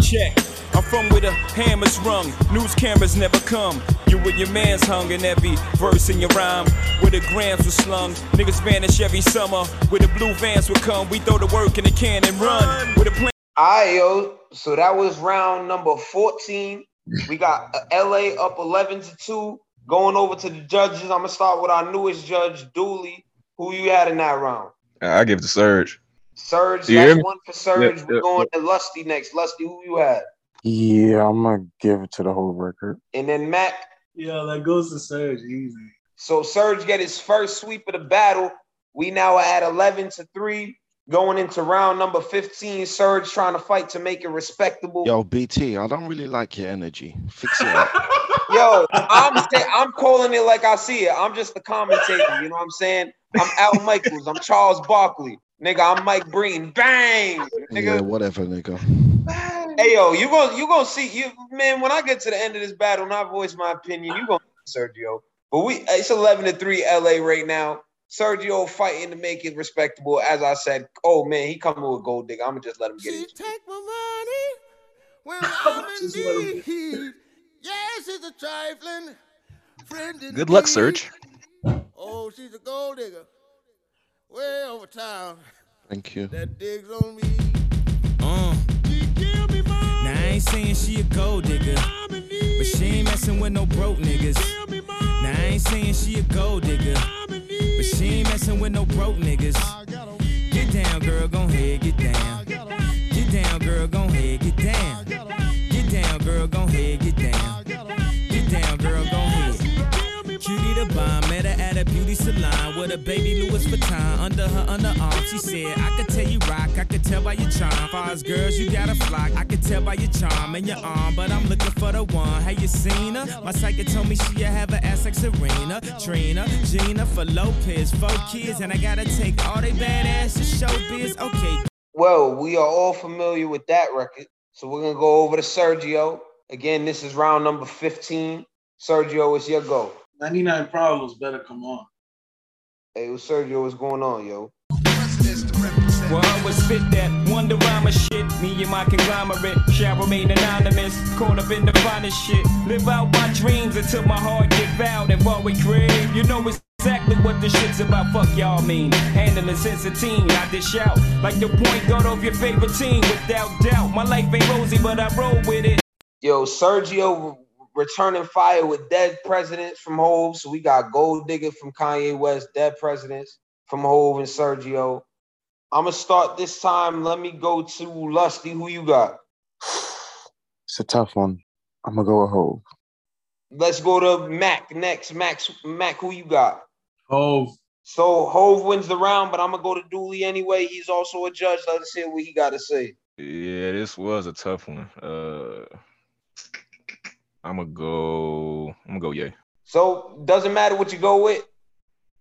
Check. I'm from where the hammers rung, news cameras never come. You and your man's hung in every verse in your rhyme. Where the grams were slung, niggas vanish every summer. Where the blue vans would come, we throw the work in the can and run. Where the plan All right, yo. So that was round number 14. We got <laughs> uh, LA up 11 to 2. Going over to the judges. I'm going to start with our newest judge, Dooly. Who you had in that round? I give it to Surge. Surge, You hear that's one for Surge. Yeah, We're yeah, going to Lusty next. Lusty, who you had? Yeah, I'm gonna give it to the Hove record. And then Mac. Yeah, that goes to Surge easy. So Surge get his first sweep of the battle. We now are at 11 to 3. Going into round number 15. Surge trying to fight to make it respectable. Yo, BT, I don't really like your energy. Fix it up. <laughs> Yo, I'm sa- I'm calling it like I see it. I'm just the commentator. You know what I'm saying? I'm Al Michaels. I'm Charles Barkley. Nigga, I'm Mike Breen. Bang! yeah, Nigga. whatever, nigga. Hey yo, you gonna you gonna see you man. When I get to the end of this battle, and I voice my opinion, you gonna Sergio. But we uh, it's 11 to three LA right now. Sergio fighting to make it respectable. As I said, oh man, he coming with gold digger. I'm gonna just let him get it. Take my money when <laughs> I'm in need. Yes, it's a trifling friend. Good luck, need. Surge. Oh, she's a gold digger. Way over town. Thank you. That digs on me. Uh. Now I ain't saying she a gold digger, but she ain't messing with no broke niggas. Now I ain't saying she a gold digger, but she ain't messing with no broke niggas. Get down, girl, gon' ahead, get down. Get down, girl, gon' ahead, get down. Get down, girl, gon' ahead, get down. The bomb, met her at a beauty salon with a baby Louis Vuitton under her underarm. She said, I could tell you rock, I could tell by your charm. Far girls, you got a flock. I could tell by your charm and your arm, but I'm looking for the one. Have you seen her? My psychic told me she have an ass like Serena, Trina, Jennifer Lopez, four kids, and I gotta take all they badass to show biz. Okay, Well, we are all familiar with that record. So we're gonna go over to Sergio. Again, this is round number 15. Sergio, it's your go. 99 Problems better come on. Hey, what's Sergio, what's going on, yo? Well, I was spit that Wonder Rhymer shit. Me and my conglomerate shall remain anonymous. Caught up in the finest shit. Live out my dreams until my heart get vowed and what we crave. You know it's Exactly what the shit's about, fuck y'all mean. Handling since a teen, I dish out like the point guard of your favorite team, without doubt. My life ain't rosy, but I roll with it. Yo, Sergio returning fire with dead presidents from Hove. So we got Gold Digger from Kanye West, dead presidents from Hove and Sergio. I'm gonna start this time. Let me go to Lusty. Who you got? It's a tough one. I'm gonna go with Hove. Let's go to Mac next. Max, Mac, who you got? Hove. So Hove wins the round, but I'm gonna go to Dooly anyway. He's also a judge. Let's hear what he got to say. Yeah, this was a tough one. Uh, I'm gonna go. I'm gonna go. Yeah. So doesn't matter what you go with.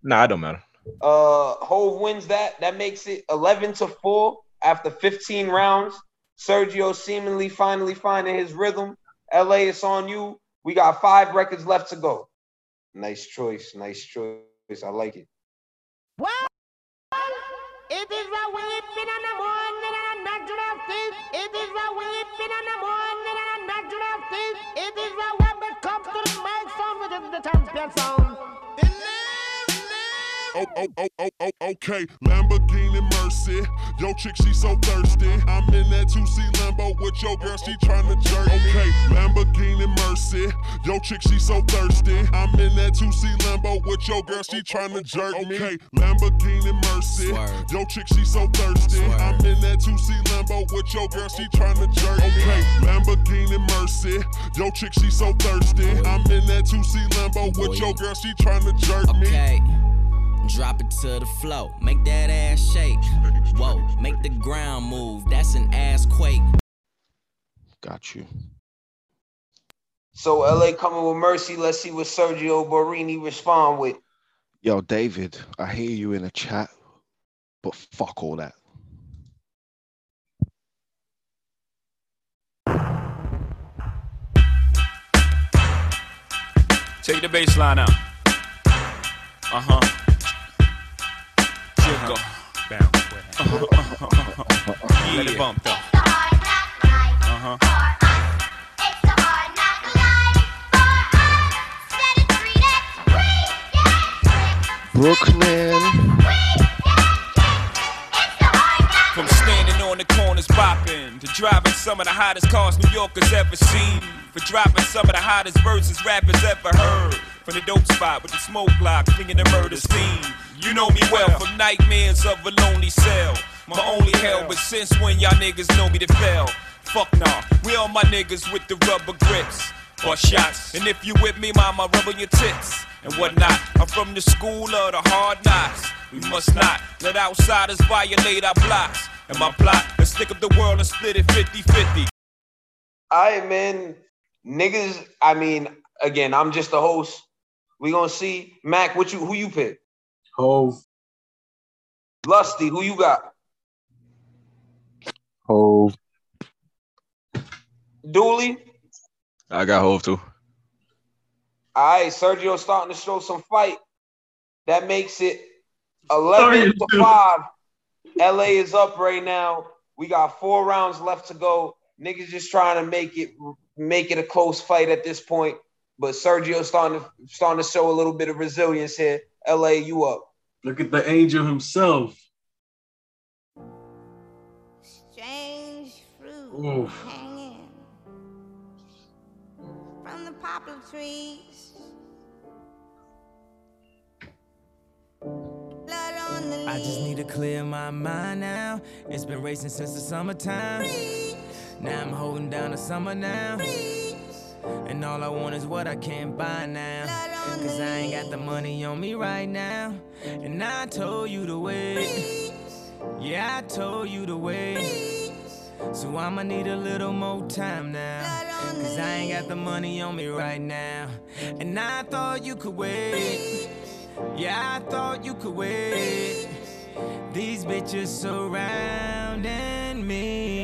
Nah, it don't matter. Uh, Hove wins that. That makes it 11 to four after 15 rounds. Sergio seemingly finally finding his rhythm. LA, it's on you. We got five records left to go. Nice choice. Nice choice. I like it. Well, It is a weeping in the morning and a natural thing. It is a weeping in the morning and a natural thing. It is a when come to the mic sound with the champion sound. Oh, oh, oh, oh, oh, okay. Lamborghini Mercy. Yo, chick, she so thirsty. I'm in that 2C Lambo with your girl, she tryna jerk. Okay, Lamborghini Mercy. Yo, chick, she so thirsty. I'm in that 2C Lambo with your girl, she tryna jerk me. Okay, Lamborghini Mercy. Yo, chick, she so thirsty. I'm in that 2C Lambo with your girl, she tryna jerk. Okay, Lamborghini Mercy. Yo, chick, she so thirsty. I'm in that 2C Lambo with your girl, she tryna jerk me. Okay. Drop it to the flow, make that ass shake. Whoa, make the ground move, that's an ass quake. Got you. So LA coming with Mercy. Let's see what Sergio Borini respond with. Yo, David, I hear you in the chat, but fuck all that. Take the bass line out. Uh huh. Jiggle. Uh-huh. Uh-huh. Let it bump though. Uh huh. Brooklyn. From standing on the corners bopping to driving some of the hottest cars New Yorkers ever seen. For dropping some of the hottest verses rappers ever heard. From the dope spot with the smoke block, clinging the murder scene. You know me well from nightmares of a lonely cell. My only hell, but since when y'all niggas know me to fail? Fuck nah, we all my niggas with the rubber grips. Or shots, and if you with me, mama, rub on your tits and whatnot. I'm from the school of the hard knocks. We must not let outsiders violate our blocks. And my plot is stick up the world and split it 50 50. All right, man. Niggas, I mean, again, I'm just the host. We gonna see. Mac, what you who you pick? Hove. Lusty, who you got? Hove. Dooly? I got Hove too. All right, Sergio starting to show some fight. That makes it 11 to 5. LA is up right now. We got four rounds left to go. Niggas just trying to make it make it a close fight at this point. But Sergio starting to starting to show a little bit of resilience here. LA, you up. Look at the angel himself. Strange fruit Oof. hanging from the poplar trees. Blood on the I just need to clear my mind now. It's been racing since the summertime. Now I'm holding down the summer now. And all I want is what I can't buy now. Cause I ain't got the money on me right now. And I told you to wait. Yeah, I told you to wait. So I'ma need a little more time now. Cause I ain't got the money on me right now. And I thought you could wait. Yeah, I thought you could wait. These bitches surrounding me.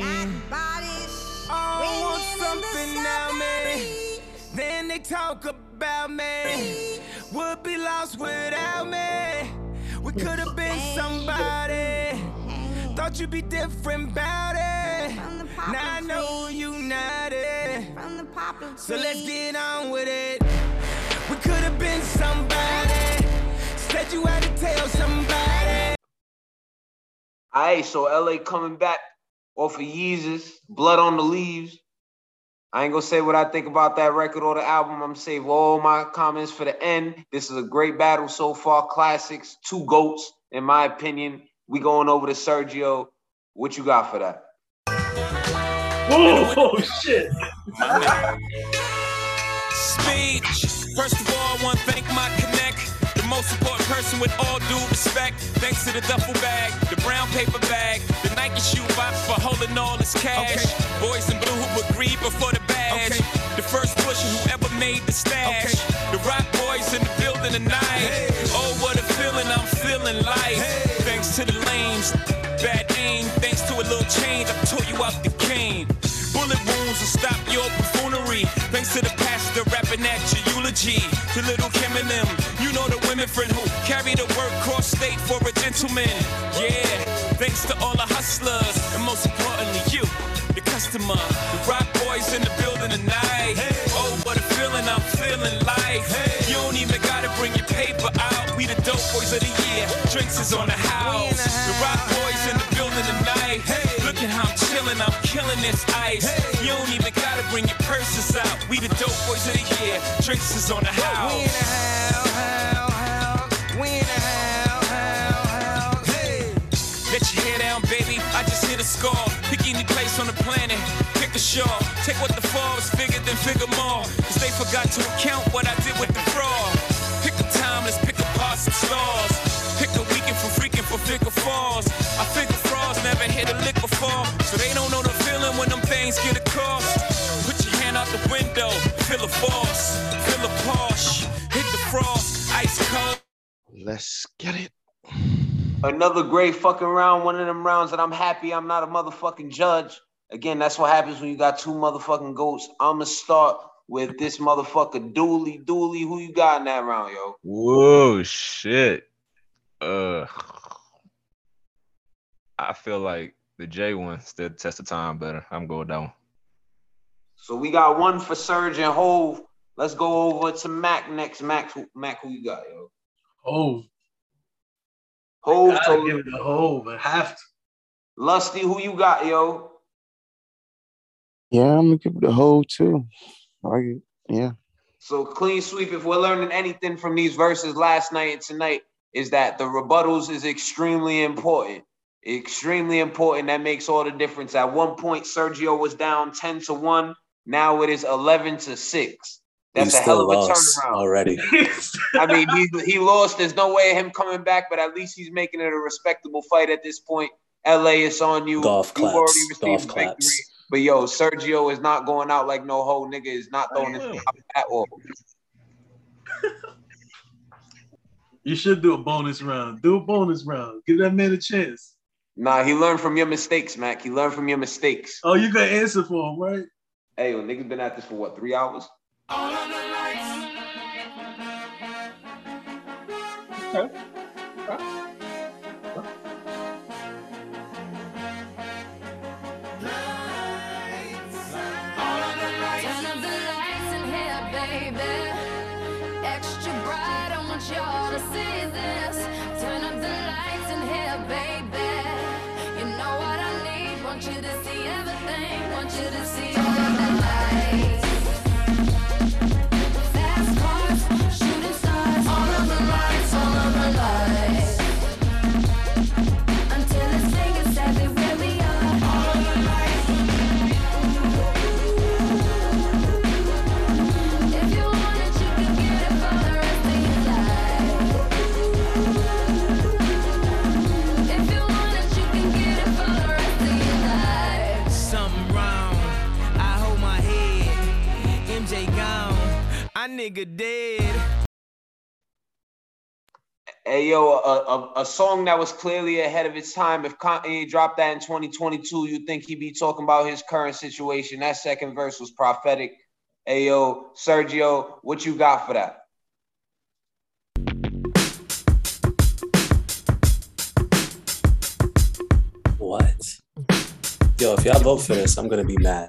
Talk about me. Would be lost without me. We could have been somebody. Thought you'd be different about it. Now I know you not it. So let's get on with it. We could have been somebody. Said you had to tell somebody. All right, so LA coming back off of Yeezus, Blood on the Leaves. I ain't gonna say what I think about that record or the album. I'm gonna save all my comments for the end. This is a great battle so far. Classics, two goats, in my opinion. We going over to Sergio. What you got for that? <laughs> Oh, shit. Speech. First of all, I want to thank my connect. The most important person with all due respect. Thanks to the duffel bag, the brown paper bag, the Nike shoe box for holding all this cash. Boys in blue who agreed before the badge. The first pusher who ever made the stash. The Roc Boys in the building tonight. Oh, what a feeling I'm feeling like. Thanks to the lames, bad aim. Thanks to a little change, I tore you out the cane. Bullet wounds will stop your buffoonery. Thanks to the pastor rapping at your eulogy. To little Kim and them, you know the women friend who carry the work cross state for a gentleman. Yeah, thanks to all the hustlers, and most importantly, you, the customer. The Roc Boys in the building tonight. Oh, what a feeling I'm feeling like. You don't even gotta bring your paper out. We the dope boys of the year. Drinks is on the house. The Roc Boys in the building tonight. Look at how I'm chilling, I'm killing this ice. You don't even gotta bring your purses out. We the dope boys of the year. Drinks is on the house. We in the house, any place on the planet. Pick a. Take what the figure more. Cause they forgot to account what I did with the fraud. Pick a stars. Pick a weekend for freaking for figure falls. I figure frauds never hit a lick before. So they don't know the feeling when them things get across. Put your hand out the window. Feel a force. Feel a. Hit the frost. Ice cold. Let's get it. Another great fucking round, one of them rounds that I'm happy I'm not a motherfucking judge. Again, that's what happens when you got two motherfucking goats. I'ma start with this motherfucker Dooly. Dooly, who you got in that round, yo? Whoa, shit. Uh, I feel like the J one stood the test of time better. I'm going down. So we got one for Surge and Hove. Let's go over to Mac next. Mac, Mac, who you got, yo? Hove. Hove Gotta told give it to Hove. I have to. Lusty, who you got, yo? Yeah, I'm gonna give it a Hove too. Like it. Yeah. So clean sweep. If we're learning anything from these verses last night and tonight, is that the rebuttals is extremely important. Extremely important. That makes all the difference. At one point, Sergio was down 10 to 1. Now it is 11 to 6. That's He's a hell still of a lost turnaround. already. <laughs> I mean, he, he lost. There's no way of him coming back, but at least he's making it a respectable fight at this point. LA, is on you. Golf You've claps. already received Golf the claps. But yo, Sergio is not going out like no hoe nigga is not throwing his top at all. <laughs> You should do a bonus round. Do a bonus round. Give that man a chance. Nah, he learned from your mistakes, Mac. He learned from your mistakes. Oh, you got answer for him, right? Hey, yo, niggas been at this for what, three hours? Turn nigga dead. Hey, yo, a, a, a song that was clearly ahead of its time. If Kanye dropped that in 2022, you'd think he'd be talking about his current situation. That second verse was prophetic. Hey, yo, Sergio, what you got for that? What? Yo, if y'all vote for this, I'm gonna be mad.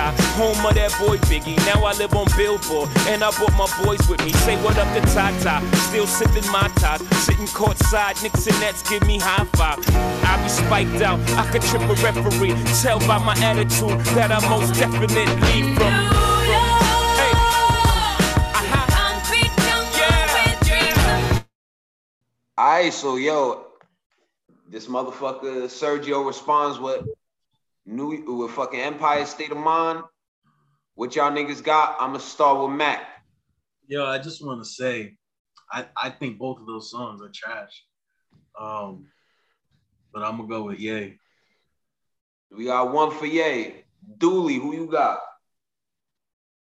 Bed-Stuy, home of that boy Biggie. Now I live on Billboard, and I brought my boys with me. Say what up to Tata, still sipping my ties. Sitting courtside, Knicks and Nets give me high five. I be spiked out, I could trip a referee. Tell by my attitude that I most definitely from. Alright, so yo, this motherfucker Sergio responds with new with fucking Empire State of Mind. What y'all niggas got? I'ma start with Mac. Yo, I just want to say, I, I think both of those songs are trash. Um, but I'm gonna go with Ye. We got one for Ye. Dooly, who you got?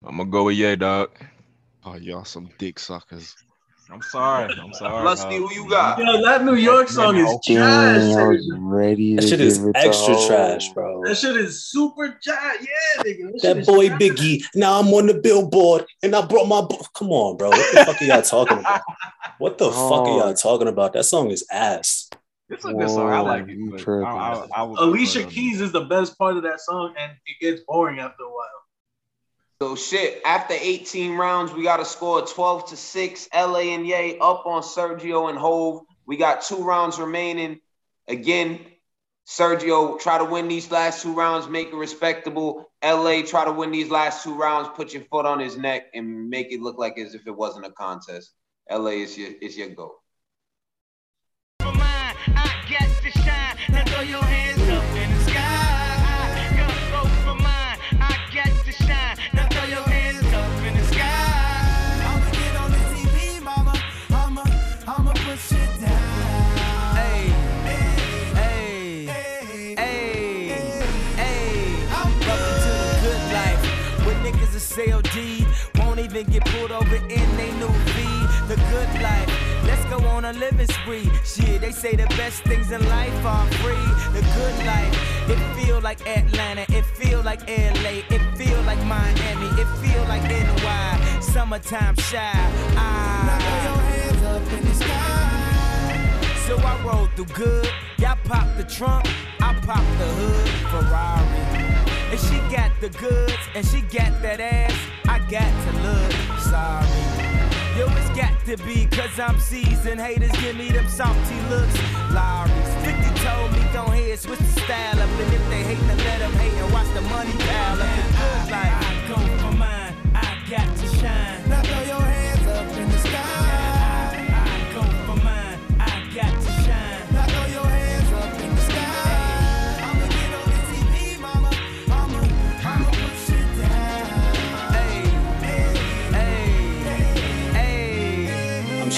I'm gonna go with Ye, dog. Oh, y'all some dick suckers. I'm sorry. I'm sorry. Lusty, who you got? Yo, that New York song is trash. Dang, I was ready That shit is extra trash, bro. That shit is super trash. Yeah, nigga. shit That is boy trash. Biggie. Now I'm on the billboard and I brought my. bo- Come on, bro. What the fuck are y'all talking about? What the fuck are y'all talking about? That song is ass. It's a good song. I like it. but I, I, I Alicia Keys is the best part of that song, and it gets boring after a while. So shit, after 18 rounds, we got a score of 12 to 6. LA and Ye up on Sergio and Hove. We got two rounds remaining. Again, Sergio, try to win these last two rounds, make it respectable. LA, try to win these last two rounds, put your foot on his neck and make it look like as if it wasn't a contest. LA is your is your go. On living spree. Shit, they say the best things in life are free. The good life. It feel like Atlanta. It feel like LA. It feel like Miami. It feel like NY. Summertime Chi. Ah. Now throw your hands up in the sky. So I roll through good. Y'all pop the trunk. I pop the hood. Ferrari. And she got the goods, and she got that ass. I got to look sorry. Yo, it's got to be, cause I'm seasoned. Haters give me them salty looks. Lawry's 50 told me, go ahead, switch the style up. And if they hate, then let them hate and watch the money pile up. It's good like I go for mine, I got to shine. Now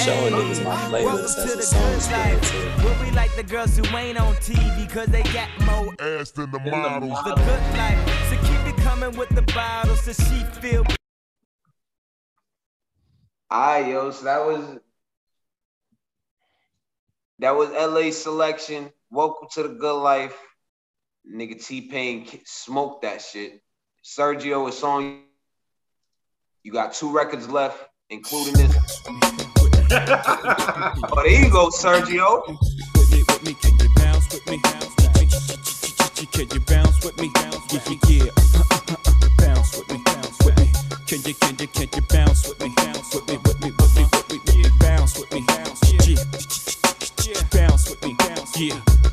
showing niggas my playlist as the songs go to. Where we like the girls who ain't on TV cause they got more ass than the models. The good life. So keep it coming with the bottles so she feel Alright, yo, so that was that was LA selection. Welcome to the good life. Nigga T-Pain smoked that shit. Sergio, it's on. You got two records left, including this. Oh, there you go, Sergio. Can you bounce with me? Can you bounce with me? Bounce with me. Bounce with me. Can you, can you, can you bounce with me? Bounce with me, with me, with me, with me. Bounce with me. Bounce with me. Yeah.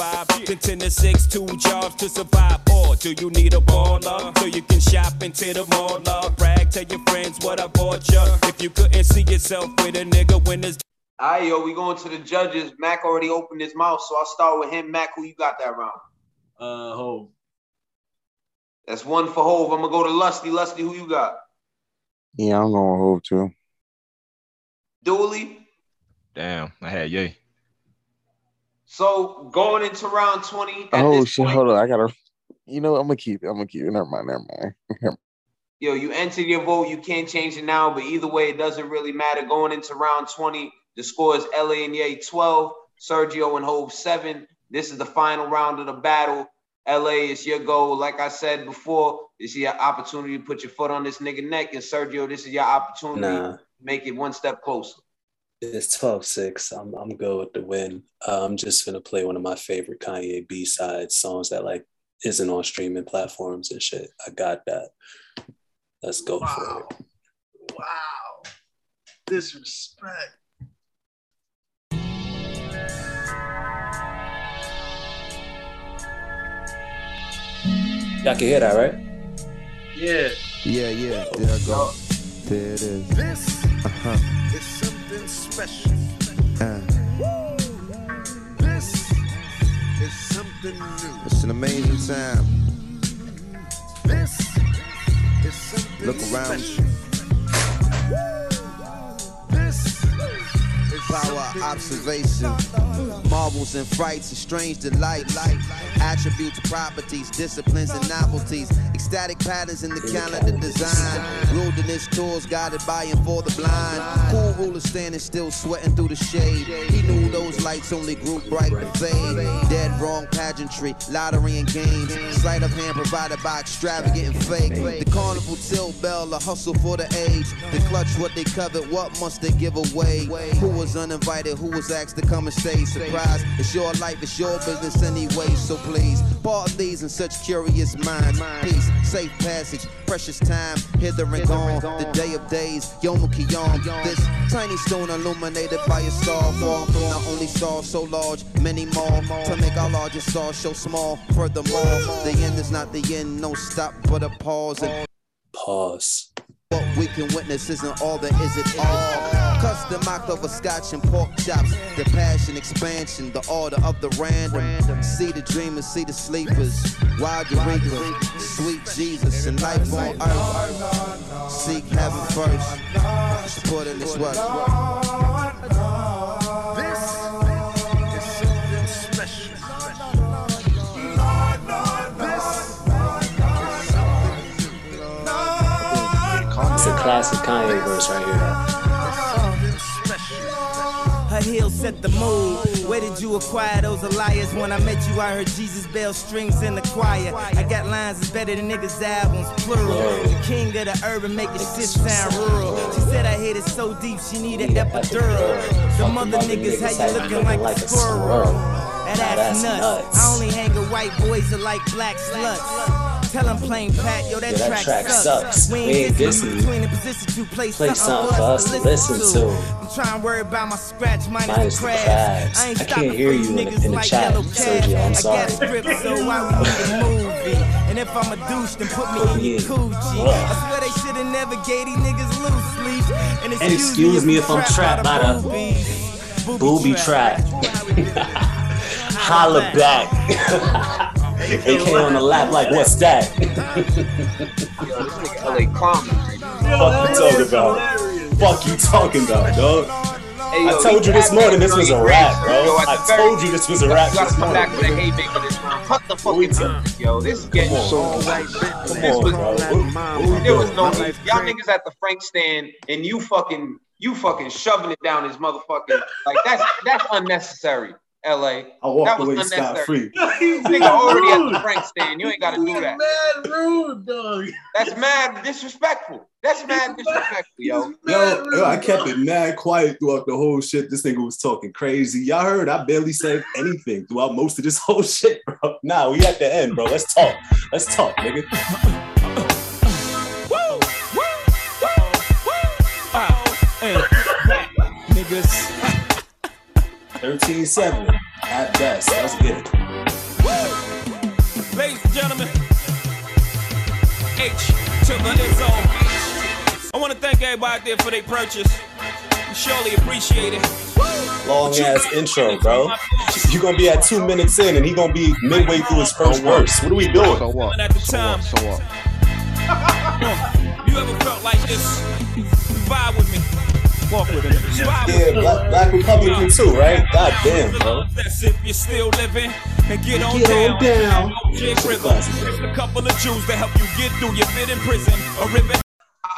Five, then ten to six, two jobs to survive. Or do you need a baller so you can shop into the mall? Love, brag, tell your friends what I bought you. If you couldn't see yourself with a nigga when there's All right, yo, we going to the judges. Mac already opened his mouth, so I'll start with him. Mac, who you got that round? Uh, Hove. That's one for Hove. I'm gonna go to Lusty. Lusty, who you got? Yeah, I'm going to Hove too. Dooly. Damn, I had Ye. So going into round 20. At Oh this shit! point, Hold on, I gotta. You know, I'm gonna keep it. I'm gonna keep it. Never mind. Never mind. <laughs> yo, you entered your vote. You can't change it now, but either way, it doesn't really matter. Going into round 20, the score is LA and Ye 12, Sergio and Hove 7. This is the final round of the battle. LA is your goal. Like I said before, this is your opportunity to put your foot on this nigga neck. And Sergio, this is your opportunity Nah. to make it one step closer. It's 12-6. I'm I'm good with the win. Uh, I'm just gonna play one of my favorite Kanye B side songs that like isn't on streaming platforms and shit. I got that. Let's go for it. Wow. Disrespect. Y'all can hear that, right? Yeah. Yeah, yeah. There I go. There it is. This Uh-huh. is something special. Uh, This is something new. it's an amazing time. This is something Look around. special. This is Power observation. Marvels and frights and strange delights. Attributes, properties, disciplines, and novelties. Ecstatic patterns in the calendar design. Wilderness tours guided by and for the blind. Cool ruler standing still, sweating through the shade. He knew those lights only grew bright and fade. Dead wrong pageantry, lottery and games. Sleight of hand provided by extravagant and fake. The carnival till bell, a hustle for the age. The clutch what they covet, what must they give away? Who was uninvited, who was asked to come and stay? Surprise, it's your life, it's your business anyway, so please. Part these in such curious minds. Peace, safe passage, precious time, hither and gone. The day of days, Yom Kiyom. This tiny stone illuminated by a star, far from the only star so large, many more. To make our largest star show small. Furthermore, the end is not the end, no stop but a pause. And Pause. what we can witness isn't all that is it all. Custom mocked over scotch and pork chops. The passion, expansion, the order of the random. See the dreamers, see the sleepers. Wild Eureka, sweet Jesus, and life on earth. Seek heaven first. Just put in this work. This is something special. It's a classic Kanye verse right here. Her heels set the mood. Where did you acquire those Elias? When I met you, I heard Jesus bell strings in the choir. I got lines that's better than niggas' albums, plural. The king of the urban, your shit sound rural. She said I hit it so deep, she need an epidural. The mother niggas how you looking like a squirrel. That's nuts. nuts. I only hang with white boys that like black sluts. Tell them Plain Pat, yo, that, Yeah, that track, track sucks. sucks. We ain't dissing between the position to play, Play something for us to listen, to. I'm trying to worry about my scratch minus, Minus the crabs. I ain't I can't hear you in the- niggas in the like chat, Sergio. I'm I sorry. got scripts, so why we need a movie? And if I'm a douche, then put me in your coochie. I swear they should have never gave these niggas loose sleeves. And And excuse me if I'm trapped by the booby trap. <laughs> Holla back. <laughs> AK on the lap like what's that? LA clown. Fuck you talking about? Fuck you talking about, dog? Hey, yo, I told you this morning this was a rap, bro. Yo, I told you this was a rap You gotta come back morning. with a haymaker this round. Cut the fucking yo. This is getting so white. This was bro. What- what we there was no need. Y'all niggas at the Frank stand and you fucking you fucking shoving it down his motherfucking like that's that's unnecessary. LA. I walked that was away unnecessary. scot-free. Nigga already at the Frank stand. You ain't gotta do that. Mad rude, dog. That's mad disrespectful. That's mad disrespectful, yo. Yo, yo, I kept it mad quiet throughout the whole shit. This nigga was talking crazy. Y'all heard I barely said anything throughout most of this whole shit, bro. Nah, we at the end, bro. Let's talk. Let's talk, nigga. Niggas. 13 7 at best. Let's get it. Woo! Ladies and gentlemen, H to the Izzo. I want to thank everybody out there for their purchase. You surely appreciate it. Long ass intro, bro. You're gonna be at two minutes in and he gonna be midway through his first verse. What are we doing? So what? At the time. So what? So what? you ever felt like this? Vibe with me. Walk with it. Vibe with Yeah. Black, Black Republican too, right? God damn, bro. That's if you're still living and get on Get down. on down. OJ a couple of Jews to help you get through your bit in prison. A ribbon.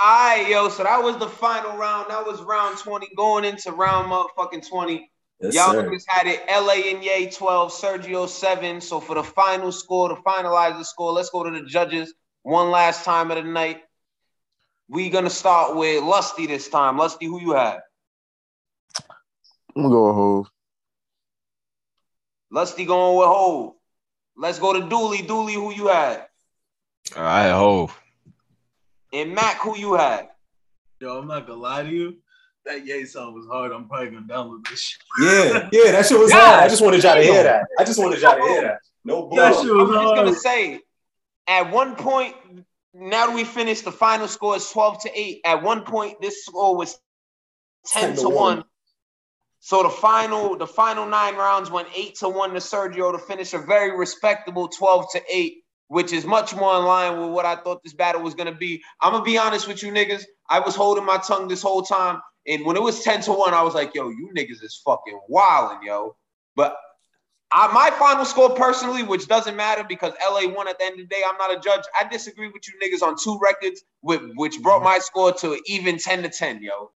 Alright, yo, so that was the final round. That was round 20, going into round motherfucking 20. Yes, Y'all sir. niggas had it LA and Ye 12, Sergio 7. So for the final score, to finalize the score, let's go to the judges one last time of the night. We gonna start with Lusty this time. Lusty, who you had? I'm gonna go with Hove. Lusty going with Hove. Let's go to Dooly. Dooly, who you had? I had Hove. And Mac, who you had? Yo, I'm not gonna lie to you. That Ye song was hard. I'm probably gonna download this shit. Yeah, <laughs> yeah, that shit was hard. I just wanted y'all to hear that. I just wanted y'all to hear that. No bull. That was I'm just gonna say, at one point, now that we finished, the final score is 12 to 8. At one point, this score was 10 to 1. So the final, the final nine rounds went 8 to 1 to Sergio to finish a very respectable 12 to 8, which is much more in line with what I thought this battle was gonna be. I'm gonna be honest with you niggas. I was holding my tongue this whole time. And when it was 10 to 1, I was like, yo, you niggas is fucking wilding, yo. But I, my final score personally, which doesn't matter because LA won at the end of the day, I'm not a judge. I disagree with you niggas on two records, with, which brought my score to even 10 to 10, yo.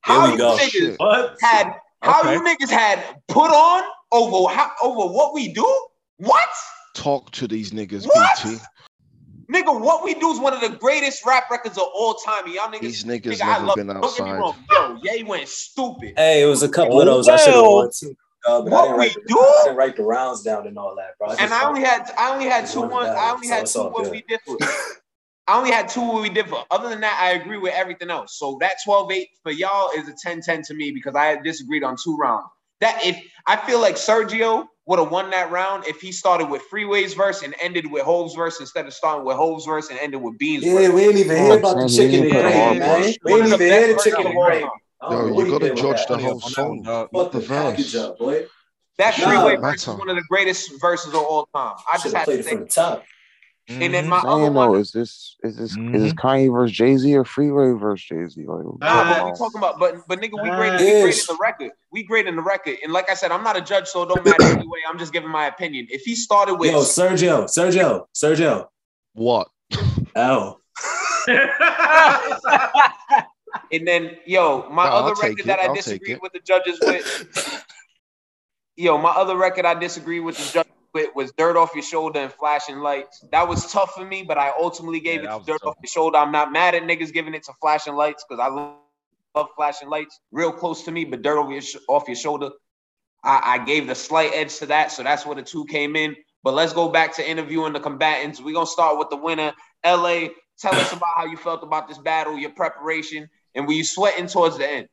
How you go. niggas What? had how Okay. you niggas had put on over how, over what we do? What? Talk to these niggas, What? BT. Nigga, what we do is one of the greatest rap records of all time. Y'all niggas, These niggas nigga, I love been it. Don't get me outside. wrong. Yo, Ye went stupid. Hey, it was a couple of those I should have won too. Uh, but I What didn't, we write the, do? I didn't write the rounds down and all that, bro. I and I wrote- only had I only had Just two wanted one. that, I only so had it's two all where we differ. I only had two where we differ. Other than that, I agree with everything else. So that 12-8 for y'all is a 10-10 to me because I disagreed on two rounds. That if I feel like Sergio would have won that round if he started with Freeway's verse and ended with Hove's verse instead of starting with Hove's verse and ended with Bean's Yeah, verse. we ain't even Oh, hear about the chicken he and gravy, man. We ain't One even the hear the chicken verses and gravy. Time. I Yo, you gotta judge the whole song, dog. not Fuck the the verse. up, boy. That Nah, Freeway matter. verse is one of the greatest verses of all time. I Should just have had played to it say. from the top. And then my I'm other saying one, is this is this is Mhm. this Kanye versus Jay Z or Freeway versus Jay Z? Like, what we Nah, talking but we about? talking about, but but nigga, we graded, we graded yes. the record. We graded the record, and like I said, I'm not a judge, so it don't matter <clears throat> anyway. I'm just giving my opinion. If he started with, Yo, Sergio, Sergio, Sergio. What? L. <laughs> <laughs> <laughs> and then yo, my No, other record it. that I I'll disagreed with the judges with, <laughs> yo, my other record I disagreed with the judges with was "Dirt Off Your Shoulder" and "Flashing Lights." That was tough for me, but I ultimately gave Yeah, it to "Dirt. Off Your Shoulder." I'm not mad at niggas giving it to "Flashing Lights" because I love, love "Flashing Lights." Real close to me, but "Dirt Off Your, Sh- off your Shoulder." I, I gave the slight edge to that, so that's where the two came in. But let's go back to interviewing the combatants. We're gonna start with the winner, LA. Tell us about how you felt about this battle, your preparation, and were you sweating towards the end?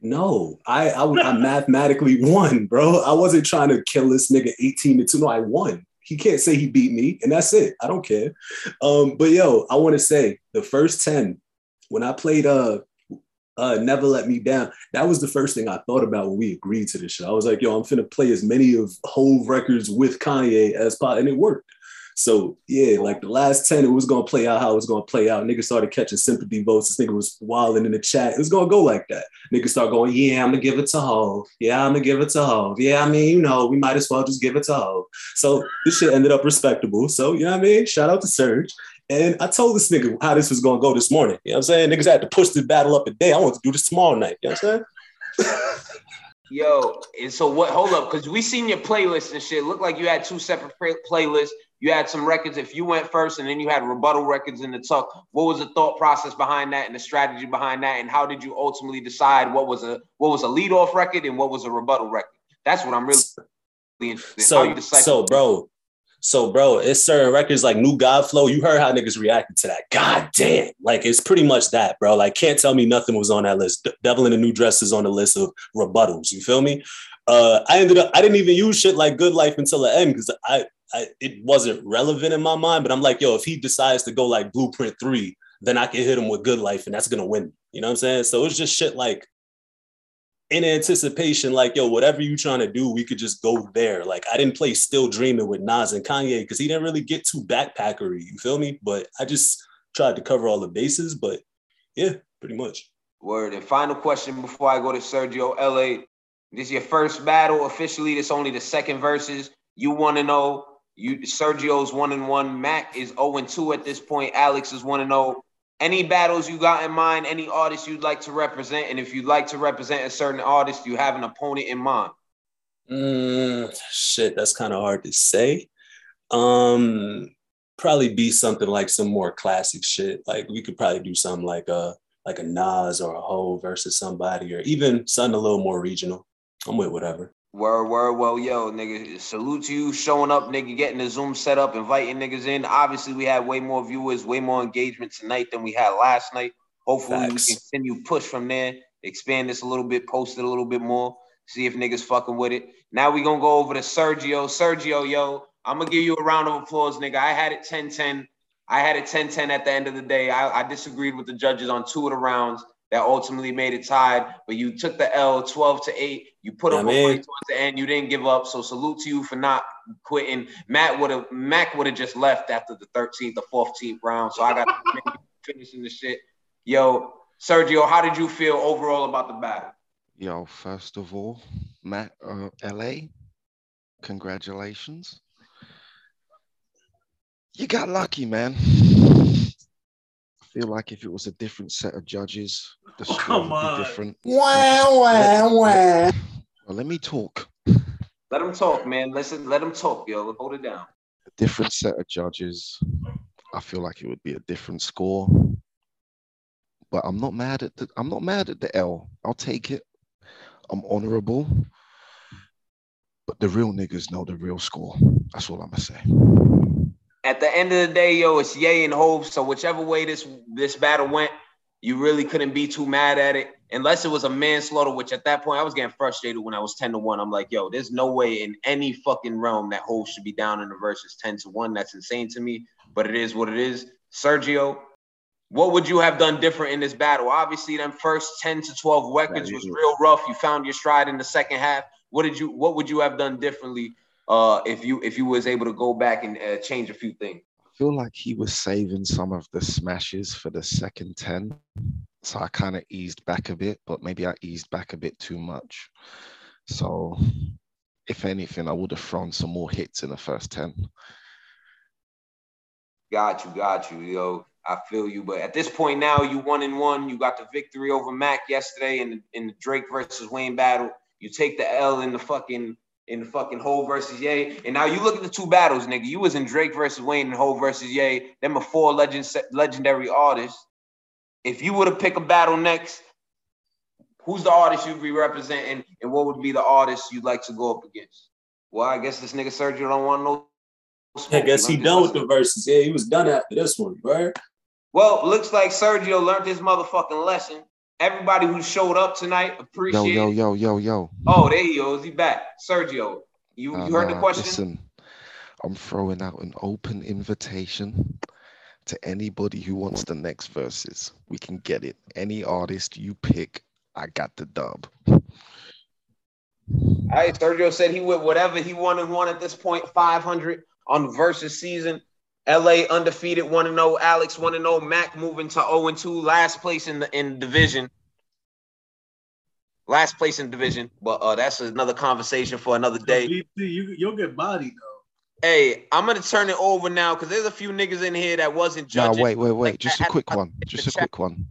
No, I, I I mathematically won, bro. I wasn't trying to kill this nigga 18 to 2. No, I won. He can't say he beat me, and that's it. I don't care. Um, but yo, I want to say the first 10, when I played uh uh Never Let Me Down, that was the first thing I thought about when we agreed to this shit. I was like, yo, I'm finna play as many of whole records with Kanye as possible, and it worked. So yeah, like the last 10, it was gonna play out how it was gonna play out. Niggas started catching sympathy votes. This nigga was wilding in the chat. It was gonna go like that. Niggas start going, yeah, I'm gonna give it to Hov. Yeah, I'm gonna give it to Hov. Yeah, I mean, you know, we might as well just give it to Hov. So this shit ended up respectable. So you know what I mean? Shout out to Serge. And I told this nigga how this was gonna go this morning. You know what I'm saying? Niggas had to push the battle up a day. I want to do this tomorrow night. You know what I'm saying? Yo, and so what? Hold up, because we seen your playlist and shit. Looked like you had two separate play- playlists. You had some records if you went first, and then you had rebuttal records in the tuck. What was the thought process behind that, and the strategy behind that, and how did you ultimately decide what was a what was a lead off record and what was a rebuttal record? That's what I'm really interested in. So, so bro, so bro, it's certain records like New God Flow. You heard how niggas reacted to that. God damn. Like it's pretty much that, bro. Like can't tell me nothing was on that list. De- Devil in the New Dress is on the list of rebuttals. You feel me? Uh, I ended up I didn't even use shit like Good Life until the end because I, I it wasn't relevant in my mind. But I'm like, yo, if he decides to go like Blueprint Three, then I can hit him with Good Life, and that's gonna win. You know what I'm saying? So it's just shit like in anticipation, like, yo, whatever you trying to do, we could just go there. Like, I didn't play Still Dreaming with Nas and Kanye because he didn't really get too backpackery, you feel me? But I just tried to cover all the bases, but yeah, pretty much. Word. And final question before I go to Sergio LA. This is your first battle officially. This only the second verses. You want to know. You Sergio's one and one. Mac is 0 and 2 at this point. Alex is 1 and 0. Any battles you got in mind, any artists you'd like to represent, and if you'd like to represent a certain artist, you have an opponent in mind. Mm, shit, that's kind of hard to say. Um, probably be something like some more classic shit. Like we could probably do something like a like a Nas or a Ho versus somebody, or even something a little more regional. I'm with whatever. Word, word, well, yo, nigga, salute to you showing up, nigga, getting the Zoom set up, inviting niggas in. Obviously, we had way more viewers, way more engagement tonight than we had last night. Hopefully, Facts. we can continue push from there, expand this a little bit, post it a little bit more, see if niggas fucking with it. Now we gonna go over to Sergio. Sergio, yo, I'm gonna give you a round of applause, nigga. I had it 10-10. I had it 10-10 at the end of the day. I, I disagreed with the judges on two of the rounds that ultimately made it tied, but you took the L 12 to 8. You put Yeah, up a man. fight towards the end. You didn't give up. So salute to you for not quitting. Matt would have Mac would have just left after the 13th or 14th round. So I got <laughs> finishing the shit. Yo, Sergio, how did you feel overall about the battle? Yo, first of all, Matt, uh, LA, congratulations. You got lucky, man. I feel like if it was a different set of judges, the oh, score come would on. be different. Wah, Let- wah, let- Well, let me talk. Let him talk, man. Listen, let him talk, yo. Hold it down. A different set of judges. I feel like it would be a different score. But I'm not mad at the I'm not mad at the L. I'll take it. I'm honorable. But the real niggas know the real score. That's all I'm gonna say. At the end of the day, yo, it's Ye and Hove. So whichever way this this battle went, you really couldn't be too mad at it. Unless it was a manslaughter, which at that point I was getting frustrated when I was 10 to 1. I'm like, yo, there's no way in any fucking realm that Hove should be down in the versus 10 to 1. That's insane to me. But it is what it is. Sergio, what would you have done different in this battle? Obviously, them first 10 to 12 records was real rough. You found your stride in the second half. What did you what would you have done differently uh if you if you was able to go back and uh, change a few things? I feel like he was saving some of the smashes for the second 10. So I kind of eased back a bit, but maybe I eased back a bit too much. So if anything, I would have thrown some more hits in the first 10. Got you, got you, yo. I feel you. But at this point now, you one and one. You got the victory over Mac yesterday in the, in the Drake versus Wayne battle. You take the L in the fucking in the fucking Hove versus Ye. And now you look at the two battles, nigga. You was in Drake versus Wayne and Hove versus Ye. Them are four legend legendary artists. If you were to pick a battle next, who's the artist you'd be representing, and what would be the artist you'd like to go up against? Well, I guess this nigga Sergio don't want no. I guess he done with the verses. Yeah, he was done after this one, right? Well, looks like Sergio learned his motherfucking lesson. Everybody who showed up tonight appreciate. yo, yo, yo, yo, yo. Oh, there he goes. He back. Sergio, you, Nah, you heard the question? Listen, I'm throwing out an open invitation to anybody who wants the next verses. We can get it. Any artist you pick, I got the dub. All right, Sergio said he would whatever he wanted one at this point, 500 on versus season. LA undefeated 1 0. Alex 1 0. Mac moving to 0 2. Last place in the in division. Last place in division. But uh that's another conversation for another day. BT, you you'll get bodied though. Hey, I'm gonna turn it over now because there's a few niggas in here that wasn't Now, judging. wait, wait, wait. Like, Just at- a quick at- one. in Just the a quick one.